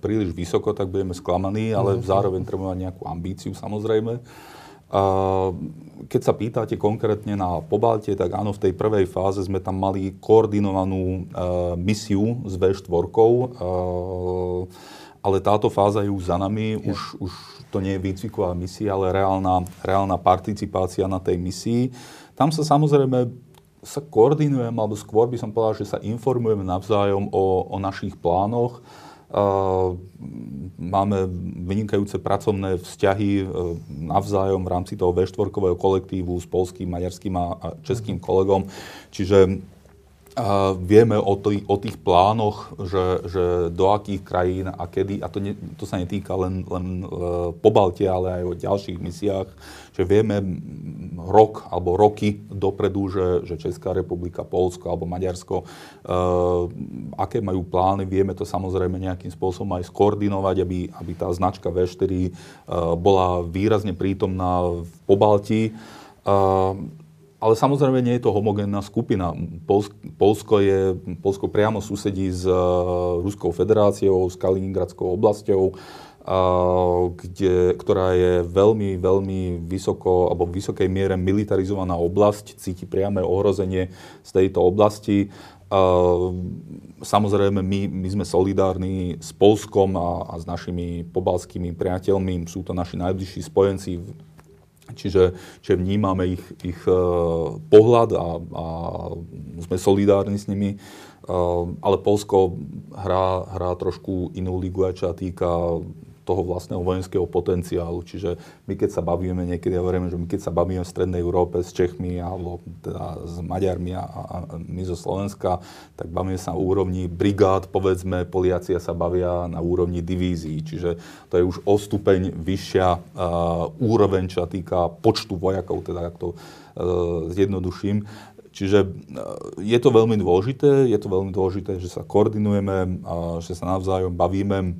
príliš vysoko, tak budeme sklamaní, ale mm-hmm. zároveň treba mať nejakú ambíciu samozrejme. Keď sa pýtate konkrétne na Pobaltie, tak áno, v tej prvej fáze sme tam mali koordinovanú e, misiu s V4, e, ale táto fáza je už za nami, ja. už, už to nie je výcviková misia, ale reálna, reálna participácia na tej misii. Tam sa samozrejme sa koordinujeme, alebo skôr by som povedal, že sa informujeme navzájom o, o našich plánoch. Máme vynikajúce pracovné vzťahy e, navzájom v rámci toho V4 kolektívu s polským, maďarským a českým kolegom. Čiže a vieme o, tý, o tých plánoch, že, že do akých krajín a kedy, a to, ne, to sa netýka len, len uh, po Balte, ale aj o ďalších misiách, že vieme rok alebo roky dopredu, že, že Česká republika, Polsko alebo Maďarsko, uh, aké majú plány, vieme to samozrejme nejakým spôsobom aj skoordinovať, aby, aby tá značka V4 uh, bola výrazne prítomná v Pobalti. Uh, ale samozrejme nie je to homogénna skupina. Polsko, je, Polsko priamo susedí s uh, Ruskou federáciou, s Kaliningradskou oblasťou, uh, kde, ktorá je veľmi, veľmi vysoko, alebo v vysokej miere militarizovaná oblasť, cíti priame ohrozenie z tejto oblasti. Uh, samozrejme, my, my sme solidárni s Polskom a, a s našimi pobalskými priateľmi. Sú to naši najbližší spojenci Čiže, čiže vnímame ich, ich uh, pohľad a, a sme solidárni s nimi. Uh, ale Polsko hrá, hrá trošku inú ligu aj čo týka toho vlastného vojenského potenciálu. Čiže my keď sa bavíme, niekedy ja hovorím, že my keď sa bavíme v Strednej Európe s Čechmi alebo teda s Maďarmi a, a my zo Slovenska, tak bavíme sa na úrovni brigád, povedzme, Poliacia sa bavia na úrovni divízií. Čiže to je už o stupeň vyššia uh, úroveň, čo sa týka počtu vojakov, teda ak to uh, zjednoduším. Čiže je to veľmi dôležité, je to veľmi dôležité, že sa koordinujeme, že sa navzájom bavíme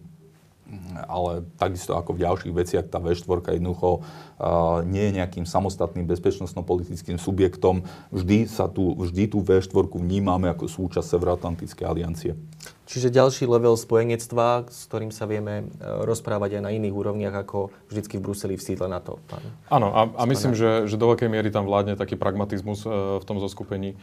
ale takisto ako v ďalších veciach tá V4 jednoducho uh, nie je nejakým samostatným bezpečnostno-politickým subjektom. Vždy, sa tu, vždy tú V4 vnímame ako súčasť Severoatlantickej aliancie. Čiže ďalší level spojenectva, s ktorým sa vieme e, rozprávať aj na iných úrovniach, ako vždycky v Bruseli v sídle NATO. Áno, a, a myslím, že, že do veľkej miery tam vládne taký pragmatizmus e, v tom zoskupení.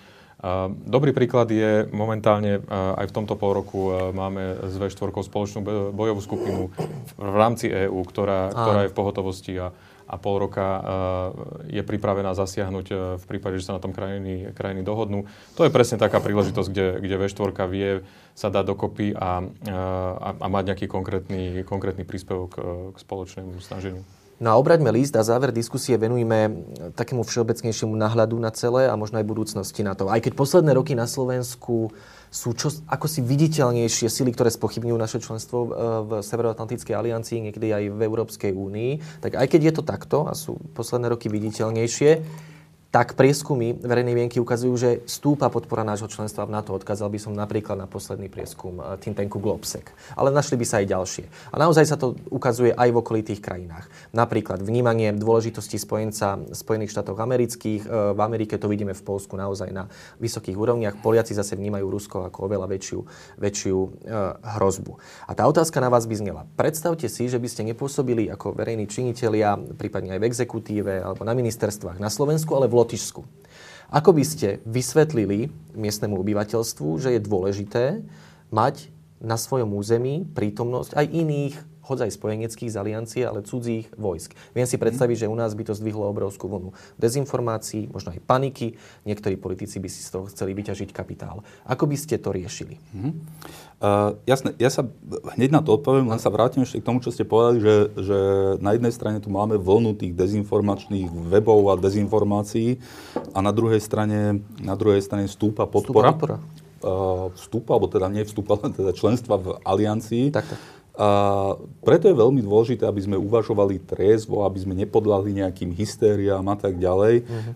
Dobrý príklad je momentálne aj v tomto pol roku máme s V4 spoločnú bojovú skupinu v rámci EÚ, ktorá, ktorá je v pohotovosti a, a pol roka je pripravená zasiahnuť v prípade, že sa na tom krajiny, krajiny dohodnú. To je presne taká príležitosť, kde, kde V4 vie sa dať dokopy a, a, a mať nejaký konkrétny, konkrétny príspevok k spoločnému snaženiu. No a obraťme list a záver diskusie venujme takému všeobecnejšiemu náhľadu na celé a možno aj budúcnosti na to. Aj keď posledné roky na Slovensku sú čo, ako si viditeľnejšie sily, ktoré spochybňujú naše členstvo e, v Severoatlantickej aliancii, niekedy aj v Európskej únii, tak aj keď je to takto a sú posledné roky viditeľnejšie, tak prieskumy verejnej mienky ukazujú, že stúpa podpora nášho členstva v NATO. Odkázal by som napríklad na posledný prieskum eh, think tanku. Ale našli by sa aj ďalšie. A naozaj sa to ukazuje aj v okolitých krajinách. Napríklad vnímanie dôležitosti spojenca Spojených štátov amerických. Eh, v Amerike to vidíme v Polsku naozaj na vysokých úrovniach. Poliaci zase vnímajú Rusko ako oveľa väčšiu, väčšiu e, hrozbu. A tá otázka na vás by znela. Predstavte si, že by ste nepôsobili ako verejní činitelia, prípadne aj v exekutíve alebo na ministerstvách na Slovensku, ale v Lotyšsku. Ako by ste vysvetlili miestnemu obyvateľstvu, že je dôležité mať na svojom území prítomnosť aj iných hoď aj spojeneckých z aliancie, ale cudzích vojsk. Viem si predstaviť, že u nás by to zdvihlo obrovskú vlnu dezinformácií, možno aj paniky. Niektorí politici by si z toho chceli vyťažiť kapitál. Ako by ste to riešili? Mm-hmm. Uh, jasné, ja sa hneď na to odpoviem, len sa vrátim ešte k tomu, čo ste povedali, že, že na jednej strane tu máme vlnu tých dezinformačných webov a dezinformácií a na druhej strane, na druhej strane stúpa podpora. Stúpa podpora. Uh, vstupa, alebo teda nie vstupa, ale teda členstva v aliancii. Tak, tak. A preto je veľmi dôležité, aby sme uvažovali trezvo, aby sme nepodľahli nejakým hystériám a tak ďalej. Uh-huh.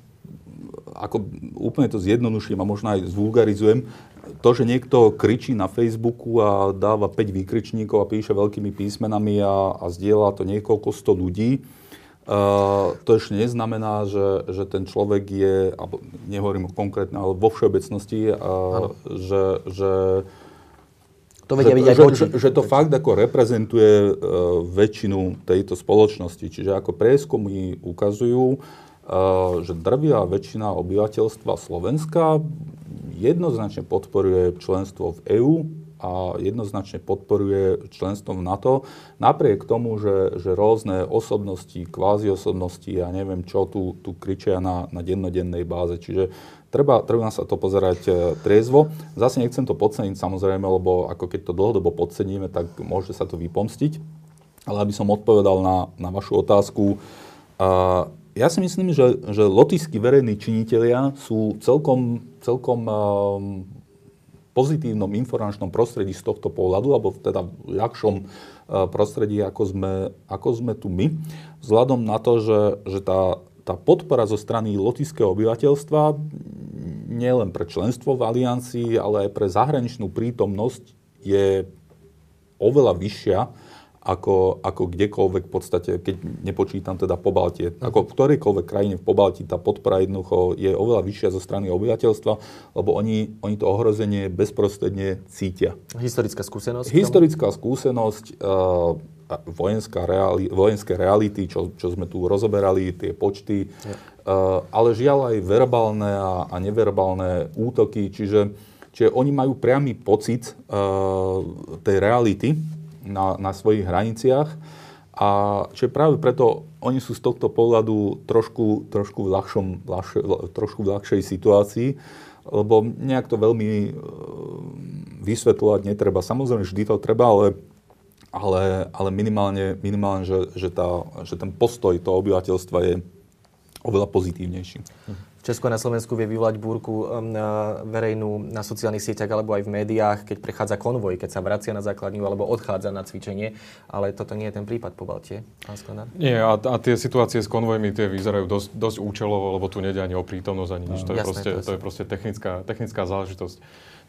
Ako úplne to zjednoduším a možno aj zvulgarizujem, to, že niekto kričí na Facebooku a dáva 5 výkričníkov a píše veľkými písmenami a, a zdieľa to niekoľko sto ľudí, uh, to ešte neznamená, že, že ten človek je, alebo nehovorím konkrétne, ale vo všeobecnosti, uh, že, že to vedia vidieť že, že, že to fakt ako reprezentuje uh, väčšinu tejto spoločnosti. Čiže ako prieskumy ukazujú, uh, že drvia väčšina obyvateľstva Slovenska jednoznačne podporuje členstvo v EÚ a jednoznačne podporuje členstvo v NATO, napriek tomu, že, že rôzne osobnosti, kvázi osobnosti a ja neviem čo tu, tu kričia na, na dennodennej báze. Čiže Treba, treba sa to pozerať e, triezvo. Zase nechcem to podceniť samozrejme, lebo ako keď to dlhodobo podceníme, tak môže sa to vypomstiť. Ale aby som odpovedal na, na vašu otázku, uh, ja si myslím, že, že lotišskí verejní činitelia sú celkom, celkom um, pozitívnom informačnom prostredí z tohto pohľadu, alebo teda v ľahšom uh, prostredí, ako sme, ako sme tu my, vzhľadom na to, že, že tá, tá podpora zo strany lotišského obyvateľstva nielen pre členstvo v aliancii, ale aj pre zahraničnú prítomnosť je oveľa vyššia ako, ako kdekoľvek v podstate, keď nepočítam teda po Baltie. Mhm. Ako v ktorejkoľvek krajine v Pobalti tá podpora jednoducho je oveľa vyššia zo strany obyvateľstva, lebo oni, oni to ohrozenie bezprostredne cítia. Historická skúsenosť? Historická skúsenosť, uh, vojenská reali, vojenské reality, čo, čo sme tu rozoberali, tie počty, ja. uh, ale žiaľ aj verbálne a, a neverbálne útoky, čiže, čiže oni majú priamy pocit uh, tej reality, na, na svojich hraniciach. A čiže práve preto oni sú z tohto pohľadu trošku, trošku, v, ľahšom, ľahšie, trošku v ľahšej situácii, lebo nejak to veľmi e, vysvetľovať netreba. Samozrejme, vždy to treba, ale, ale, ale minimálne, minimálne že, že, tá, že ten postoj toho obyvateľstva je oveľa pozitívnejší. Mhm. Česko na Slovensku vie vyvolať búrku um, verejnú na sociálnych sieťach alebo aj v médiách, keď prechádza konvoj, keď sa vracia na základňu alebo odchádza na cvičenie. Ale toto nie je ten prípad po Baltie, pán Sklenár? Nie, a, a tie situácie s konvojmi tie vyzerajú dosť, dosť účelovo, lebo tu nejde ani o prítomnosť, ani nič. To, je, proste, to, je proste technická, technická záležitosť.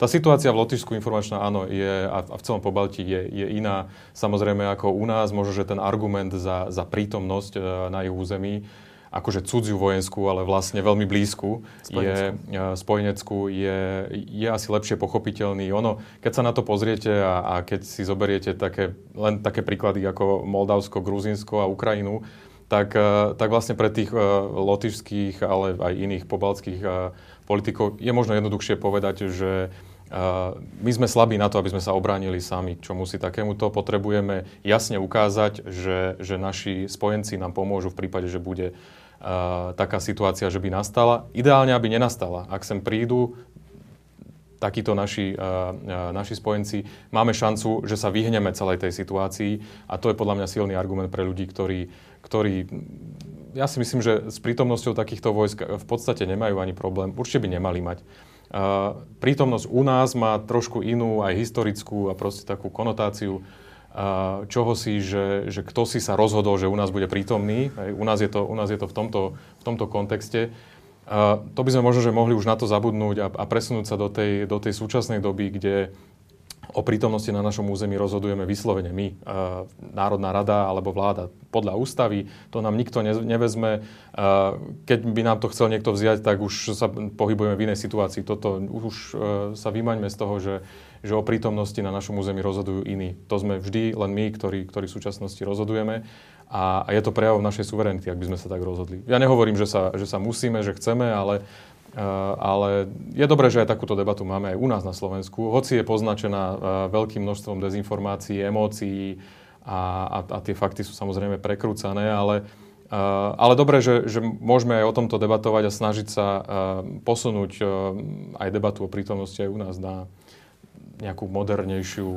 Tá situácia v Lotyšsku informačná, áno, je, a v celom Pobalti je, je iná. Samozrejme ako u nás, možno, že ten argument za, za prítomnosť e, na ich území akože cudziu vojenskú, ale vlastne veľmi blízku, je, e, spojeneckú, je, je asi lepšie pochopiteľný. Ono, keď sa na to pozriete a, a keď si zoberiete také, len také príklady ako Moldavsko, Gruzinsko a Ukrajinu, tak, e, tak vlastne pre tých uh, lotyšských, ale aj iných pobaltských politikov je možno jednoduchšie povedať, že my sme slabí na to, aby sme sa obránili sami, čo musí takémuto. Potrebujeme jasne ukázať, že, že naši spojenci nám pomôžu v prípade, že bude taká situácia, že by nastala. Ideálne, aby nenastala. Ak sem prídu takíto naši, naši spojenci, máme šancu, že sa vyhneme celej tej situácii a to je podľa mňa silný argument pre ľudí, ktorí, ktorí ja si myslím, že s prítomnosťou takýchto vojsk v podstate nemajú ani problém. Určite by nemali mať. prítomnosť u nás má trošku inú aj historickú a proste takú konotáciu čoho si, že, že kto si sa rozhodol, že u nás bude prítomný. U nás je to, u nás je to v, tomto, v tomto kontexte. to by sme možno, že mohli už na to zabudnúť a, a presunúť sa do tej, do tej súčasnej doby, kde o prítomnosti na našom území rozhodujeme vyslovene my, Národná rada alebo vláda podľa ústavy. To nám nikto nevezme. Keď by nám to chcel niekto vziať, tak už sa pohybujeme v inej situácii. Toto už sa vymaňme z toho, že, že o prítomnosti na našom území rozhodujú iní. To sme vždy len my, ktorí, ktorí v súčasnosti rozhodujeme. A, a je to prejav našej suverenity, ak by sme sa tak rozhodli. Ja nehovorím, že sa, že sa musíme, že chceme, ale Eh, ale je dobré, že aj takúto debatu máme aj u nás na Slovensku, hoci je poznačená eh, veľkým množstvom dezinformácií, emócií a, a, a tie fakty sú samozrejme prekrúcané, ale, eh, ale dobre, že, že môžeme aj o tomto debatovať a snažiť sa posunúť aj debatu o prítomnosti aj u nás na nejakú modernejšiu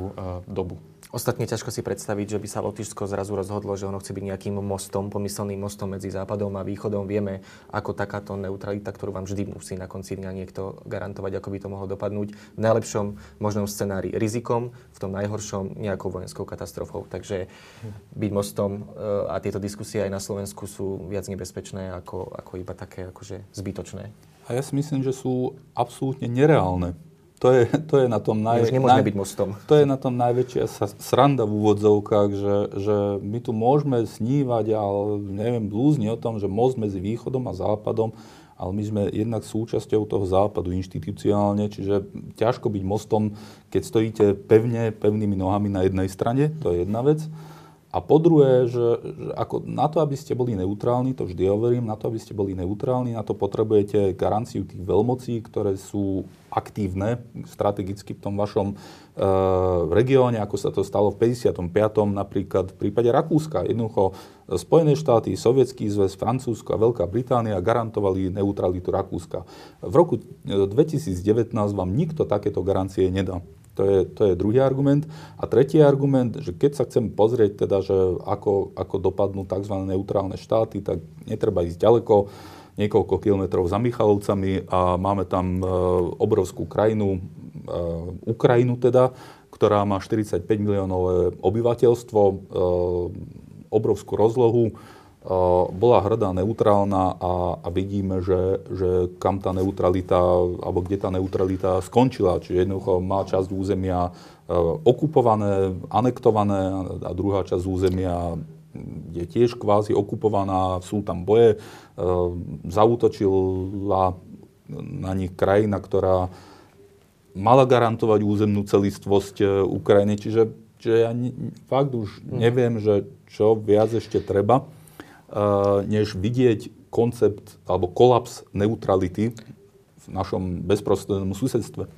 dobu. Ostatne ťažko si predstaviť, že by sa Lotyšsko zrazu rozhodlo, že ono chce byť nejakým mostom, pomyselným mostom medzi Západom a Východom. Vieme, ako takáto neutralita, ktorú vám vždy musí na konci dňa niekto garantovať, ako by to mohlo dopadnúť. V najlepšom možnom scenári rizikom, v tom najhoršom nejakou vojenskou katastrofou. Takže byť mostom e, a tieto diskusie aj na Slovensku sú viac nebezpečné ako, ako iba také akože zbytočné. A ja si myslím, že sú absolútne nereálne. To je, to je na tom naj, naj, byť mostom. To je na tom najväčšia sranda v úvodzovkách, že, že my tu môžeme snívať, ale neviem, blúzni o tom, že most medzi východom a západom, ale my sme jednak súčasťou toho západu inštitucionálne, čiže ťažko byť mostom, keď stojíte pevne, pevnými nohami na jednej strane, to je jedna vec. A po druhé, že, že ako na to, aby ste boli neutrálni, to vždy hovorím, na to, aby ste boli neutrálni, na to potrebujete garanciu tých veľmocí, ktoré sú aktívne strategicky v tom vašom e, regióne, ako sa to stalo v 55. napríklad v prípade Rakúska. Jednoducho Spojené štáty, Sovietský zväz, Francúzsko a Veľká Británia garantovali neutralitu Rakúska. V roku 2019 vám nikto takéto garancie nedá. To je, to je druhý argument. A tretí argument, že keď sa chcem pozrieť, teda, že ako, ako dopadnú tzv. neutrálne štáty, tak netreba ísť ďaleko, niekoľko kilometrov za Michalovcami a máme tam e, obrovskú krajinu, e, Ukrajinu teda, ktorá má 45 miliónové obyvateľstvo, e, obrovskú rozlohu, bola hrdá neutrálna a, a vidíme, že, že kam tá neutralita, alebo kde tá neutralita skončila. Čiže jednoducho má časť územia okupované, anektované a druhá časť územia je tiež kvázi okupovaná, sú tam boje. Zautočila na nich krajina, ktorá mala garantovať územnú celistvosť e, Ukrajiny. Čiže, čiže ja fakt už mhm. neviem, že čo viac ešte treba. Než vidieť koncept alebo kolaps neutrality v našom bezprostrednom susedstve.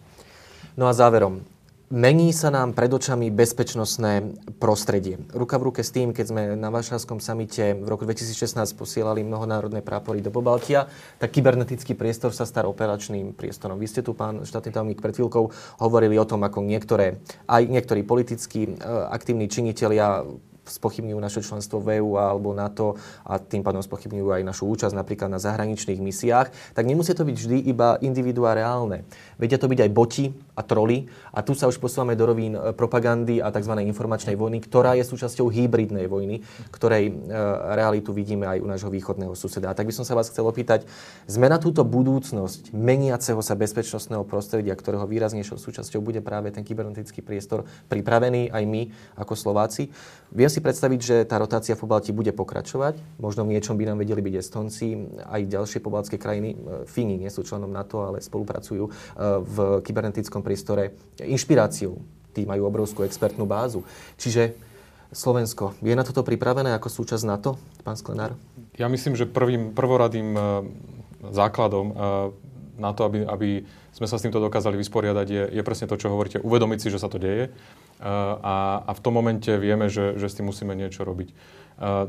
No a záverom, Mení sa nám pred očami bezpečnostné prostredie. Ruka v ruke s tým, keď sme na Varšavskom samite v roku 2016 posielali mnohonárodné prápory do Pobaltia, tak kybernetický priestor sa stal operačným priestorom. Vy ste tu, pán štátny tajomník, pred chvíľkou hovorili o tom, ako niektoré, aj niektorí politickí eh, aktívni činitelia spochybňujú naše členstvo v EU alebo NATO a tým pádom spochybňujú aj našu účasť napríklad na zahraničných misiách, tak nemusí to byť vždy iba individuá reálne. Vedia to byť aj boti a troly a tu sa už posúvame do rovín e, propagandy a tzv. informačnej vojny, ktorá je súčasťou hybridnej vojny, ktorej e, realitu vidíme aj u nášho východného suseda. A tak by som sa vás chcel opýtať, sme na túto budúcnosť meniaceho sa bezpečnostného prostredia, ktorého výraznejšou súčasťou bude práve ten kybernetický priestor, pripravený aj my ako Slováci. Viem si predstaviť, že tá rotácia v Pobalti bude pokračovať. Možno v niečom by nám vedeli byť Estonci, aj ďalšie pobaltské krajiny. E, Fíni nie sú členom NATO, ale spolupracujú v kybernetickom priestore inšpiráciou. Tí majú obrovskú expertnú bázu. Čiže Slovensko, je na toto pripravené ako súčasť NATO, pán Sklenár? Ja myslím, že prvým, prvoradým e, základom na to, aby, aby sme sa s týmto dokázali vysporiadať, je, je presne to, čo hovoríte, uvedomiť si, že sa to deje a, a v tom momente vieme, že, že s tým musíme niečo robiť.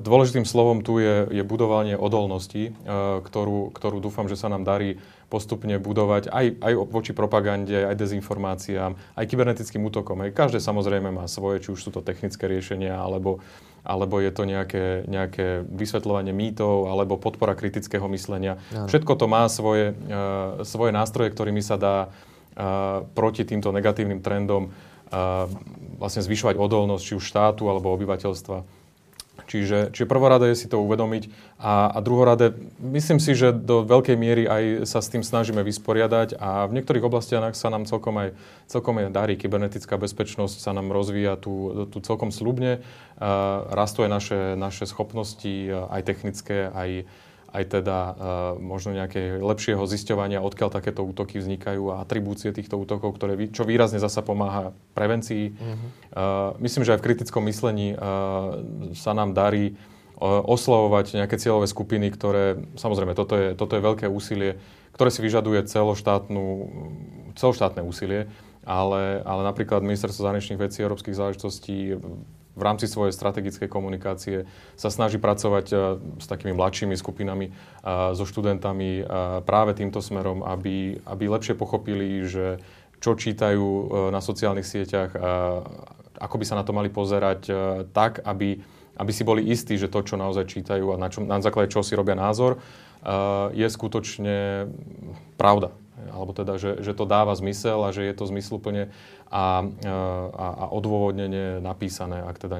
Dôležitým slovom tu je, je budovanie odolnosti, ktorú, ktorú dúfam, že sa nám darí postupne budovať aj, aj voči propagande, aj dezinformáciám, aj kybernetickým útokom. Aj každé samozrejme má svoje, či už sú to technické riešenia, alebo, alebo je to nejaké, nejaké vysvetľovanie mýtov, alebo podpora kritického myslenia. Ja. Všetko to má svoje, svoje nástroje, ktorými sa dá proti týmto negatívnym trendom uh, vlastne zvyšovať odolnosť či už štátu alebo obyvateľstva Čiže, čiže prvorade je si to uvedomiť a, a druhorade, myslím si, že do veľkej miery aj sa s tým snažíme vysporiadať a v niektorých oblastiach sa nám celkom aj, celkom aj darí. Kybernetická bezpečnosť sa nám rozvíja tu, tu celkom slubne. rastú aj naše, naše schopnosti, aj technické, aj, aj teda uh, možno nejaké lepšieho zisťovania, odkiaľ takéto útoky vznikajú a atribúcie týchto útokov, ktoré, čo výrazne zasa pomáha prevencii. Mm-hmm. Myslím, že aj v kritickom myslení uh, sa nám darí uh, oslovovať nejaké cieľové skupiny, ktoré, samozrejme, toto je, toto je veľké úsilie, ktoré si vyžaduje celoštátnu, celoštátne úsilie, ale, ale napríklad Ministerstvo zahraničných vecí a európskych záležitostí v rámci svojej strategickej komunikácie sa snaží pracovať e, s takými mladšími skupinami, e, so študentami e, práve týmto smerom, aby, aby lepšie pochopili, že čo čítajú na sociálnych sieťach, ako by sa na to mali pozerať tak, aby, aby si boli istí, že to, čo naozaj čítajú a na, čo, na základe čoho si robia názor, je skutočne pravda. Alebo teda, že, že to dáva zmysel a že je to zmysluplne a, a, a odôvodnenie napísané. Ak, teda,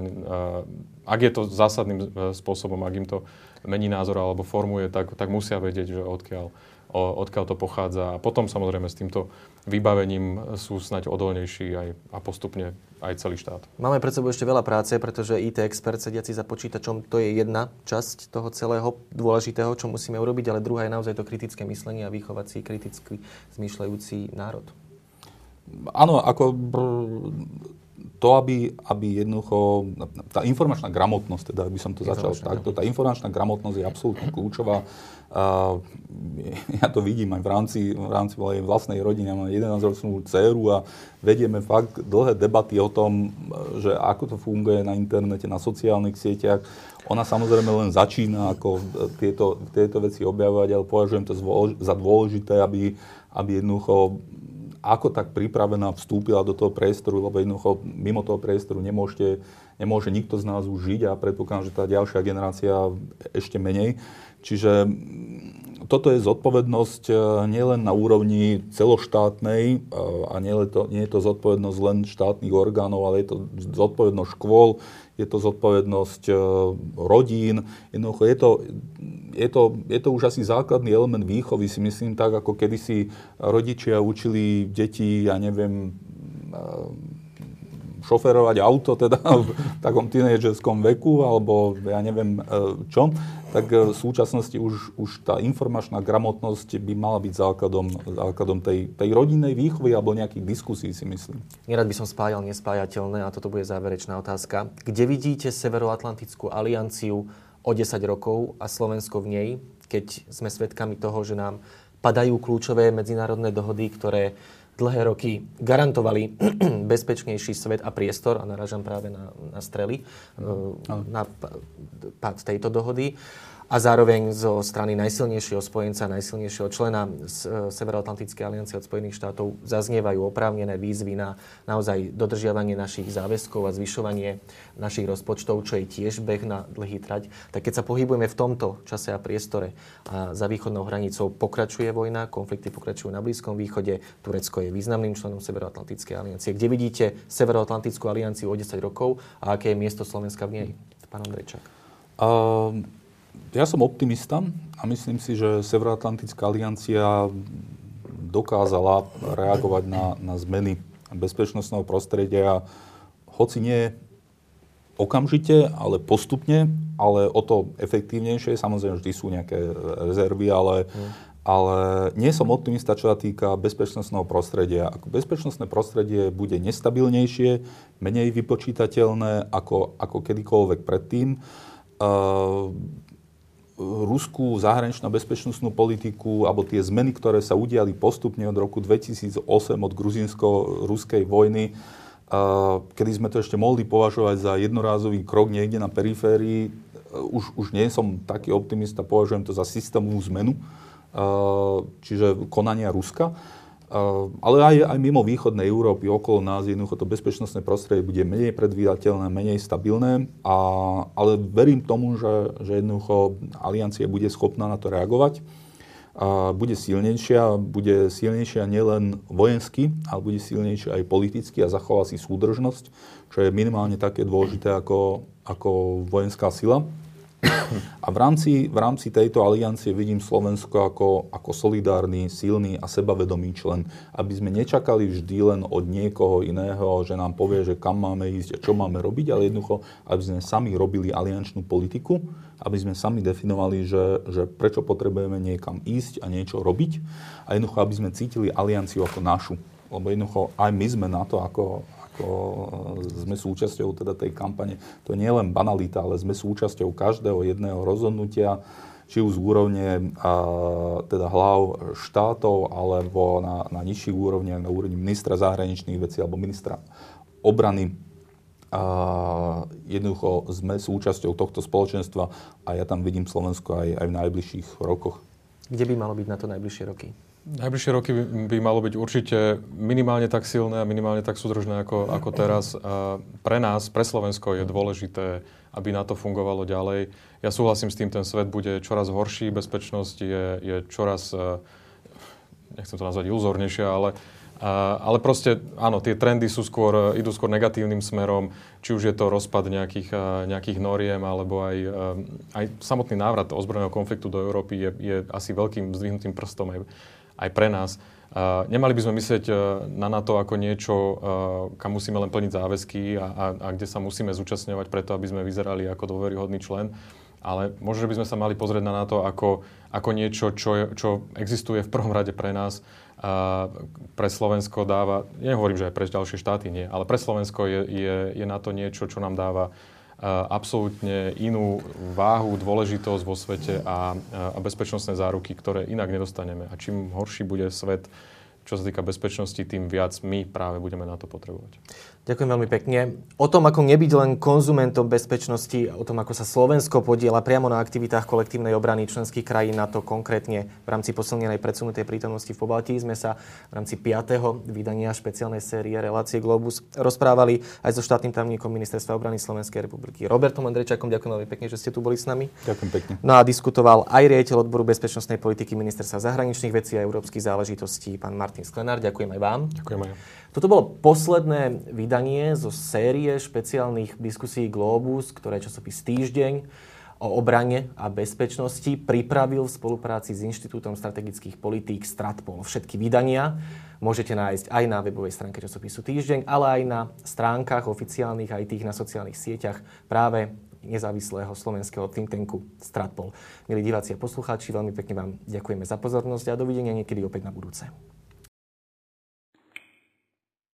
ak je to zásadným e, spôsobom, ak im to mení názor alebo formuje, tak, tak musia vedieť, že odkiaľ, odkiaľ to pochádza. A potom samozrejme s týmto vybavením sú snať odolnejší aj, a postupne aj celý štát. Máme pred sebou ešte veľa práce, pretože IT expert sediaci za počítačom to je jedna časť toho celého dôležitého, čo musíme urobiť, ale druhá je naozaj to kritické myslenie a vychovať si kriticky zmýšľajúci národ. Áno, ako to, aby, aby jednoducho, tá informačná gramotnosť, teda by som to začal takto, tá informačná gramotnosť je absolútne kľúčová. Uh, ja to vidím aj v rámci, v rámci mojej vlastnej rodiny. Ja mám 11-ročnú dceru a vedieme fakt dlhé debaty o tom, že ako to funguje na internete, na sociálnych sieťach. Ona samozrejme len začína ako tieto, tieto veci objavovať, ale považujem to za dôležité, aby, aby jednoducho ako tak pripravená vstúpila do toho priestoru, lebo jednoducho mimo toho priestoru nemôžete, nemôže nikto z nás už žiť a predpokladám, že tá ďalšia generácia ešte menej. Čiže mm, toto je zodpovednosť e, nielen na úrovni celoštátnej e, a nie je, to, nie je to zodpovednosť len štátnych orgánov, ale je to zodpovednosť škôl, je to zodpovednosť e, rodín. Jednoducho je to, je, to, je to už asi základný element výchovy, si myslím, tak ako kedysi rodičia učili deti, ja neviem, šoferovať auto teda v takom tínejdžerskom veku, alebo ja neviem e, čo, tak e, v súčasnosti už, už tá informačná gramotnosť by mala byť základom, základom tej, tej rodinnej výchovy alebo nejakých diskusí, si myslím. Nerad by som spájal nespájateľné a toto bude záverečná otázka. Kde vidíte Severoatlantickú alianciu o 10 rokov a Slovensko v nej, keď sme svedkami toho, že nám padajú kľúčové medzinárodné dohody, ktoré dlhé roky garantovali bezpečnejší svet a priestor, a naražam práve na, na strely, mm. na pád tejto dohody a zároveň zo strany najsilnejšieho spojenca, najsilnejšieho člena z Severoatlantickej aliancie od Spojených štátov zaznievajú oprávnené výzvy na naozaj dodržiavanie našich záväzkov a zvyšovanie našich rozpočtov, čo je tiež beh na dlhý trať. Tak keď sa pohybujeme v tomto čase a priestore a za východnou hranicou pokračuje vojna, konflikty pokračujú na Blízkom východe, Turecko je významným členom Severoatlantickej aliancie. Kde vidíte Severoatlantickú alianciu o 10 rokov a aké je miesto Slovenska v nej? Pán Andrejčák. Um ja som optimista a myslím si, že Severoatlantická aliancia dokázala reagovať na, na zmeny bezpečnostného prostredia, hoci nie okamžite, ale postupne, ale o to efektívnejšie. Samozrejme, vždy sú nejaké rezervy, ale, ale nie som optimista, čo sa týka bezpečnostného prostredia. Bezpečnostné prostredie bude nestabilnejšie, menej vypočítateľné ako, ako kedykoľvek predtým. Uh, ruskú zahraničnú bezpečnostnú politiku alebo tie zmeny, ktoré sa udiali postupne od roku 2008, od gruzínsko-ruskej vojny, kedy sme to ešte mohli považovať za jednorázový krok niekde na periférii, už, už nie som taký optimista, považujem to za systémovú zmenu, čiže konania Ruska. Ale aj, aj mimo východnej Európy, okolo nás, jednoducho to bezpečnostné prostredie bude menej predvídateľné, menej stabilné, a, ale verím tomu, že, že jednoducho aliancia bude schopná na to reagovať. a bude silnejšia, bude silnejšia nielen vojensky, ale bude silnejšia aj politicky a zachová si súdržnosť, čo je minimálne také dôležité ako, ako vojenská sila. A v rámci, v rámci tejto aliancie vidím Slovensko ako, ako solidárny, silný a sebavedomý člen. Aby sme nečakali vždy len od niekoho iného, že nám povie, že kam máme ísť a čo máme robiť, ale jednoducho, aby sme sami robili aliančnú politiku, aby sme sami definovali, že, že prečo potrebujeme niekam ísť a niečo robiť a jednoducho, aby sme cítili alianciu ako našu. Lebo jednoducho aj my sme na to ako, ako e, sme súčasťou teda tej kampane. To nie je len banalita, ale sme súčasťou každého jedného rozhodnutia, či už z úrovne a, teda hlav štátov, alebo na, na nižších úrovniach, na úrovni ministra zahraničných vecí alebo ministra obrany. A jednoducho sme súčasťou tohto spoločenstva a ja tam vidím Slovensko aj, aj v najbližších rokoch. Kde by malo byť na to najbližšie roky? Najbližšie roky by, by malo byť určite minimálne tak silné a minimálne tak súdržné ako, ako teraz. A pre nás, pre Slovensko je dôležité, aby na to fungovalo ďalej. Ja súhlasím s tým, ten svet bude čoraz horší, bezpečnosť je, je čoraz, e, nechcem to nazvať iluzórnejšia, ale, ale proste áno, tie trendy sú skôr, idú skôr negatívnym smerom, či už je to rozpad nejakých, nejakých noriem, alebo aj, e, aj samotný návrat ozbrojeného konfliktu do Európy je, je asi veľkým zdvihnutým prstom aj, aj pre nás. Uh, nemali by sme myslieť uh, na NATO ako niečo, uh, kam musíme len plniť záväzky a, a, a kde sa musíme zúčastňovať preto, aby sme vyzerali ako dôveryhodný člen. Ale možno, by sme sa mali pozrieť na NATO ako, ako niečo, čo, čo existuje v prvom rade pre nás. Uh, pre Slovensko dáva, nehovorím, že aj pre ďalšie štáty nie, ale pre Slovensko je, je, je na to niečo, čo nám dáva absolútne inú váhu, dôležitosť vo svete a, a bezpečnostné záruky, ktoré inak nedostaneme. A čím horší bude svet, čo sa týka bezpečnosti, tým viac my práve budeme na to potrebovať. Ďakujem veľmi pekne. O tom, ako nebyť len konzumentom bezpečnosti, o tom, ako sa Slovensko podiela priamo na aktivitách kolektívnej obrany členských krajín na to konkrétne v rámci posilnenej predsunutej prítomnosti v Pobaltí sme sa v rámci 5. vydania špeciálnej série Relácie Globus rozprávali aj so štátnym tajomníkom Ministerstva obrany Slovenskej republiky Robertom Andrejčakom. Ďakujem veľmi pekne, že ste tu boli s nami. Ďakujem pekne. No a diskutoval aj riaditeľ odboru bezpečnostnej politiky Ministerstva zahraničných vecí a európskych záležitostí, pán Martin Sklenár. Ďakujem aj vám. Ďakujem aj. Toto bolo posledné vydanie zo série špeciálnych diskusí Globus, ktoré časopis Týždeň o obrane a bezpečnosti pripravil v spolupráci s Inštitútom strategických politík Stratpol. Všetky vydania môžete nájsť aj na webovej stránke časopisu Týždeň, ale aj na stránkach oficiálnych, aj tých na sociálnych sieťach práve nezávislého slovenského think tanku Stratpol. Milí diváci a poslucháči, veľmi pekne vám ďakujeme za pozornosť a dovidenia niekedy opäť na budúce.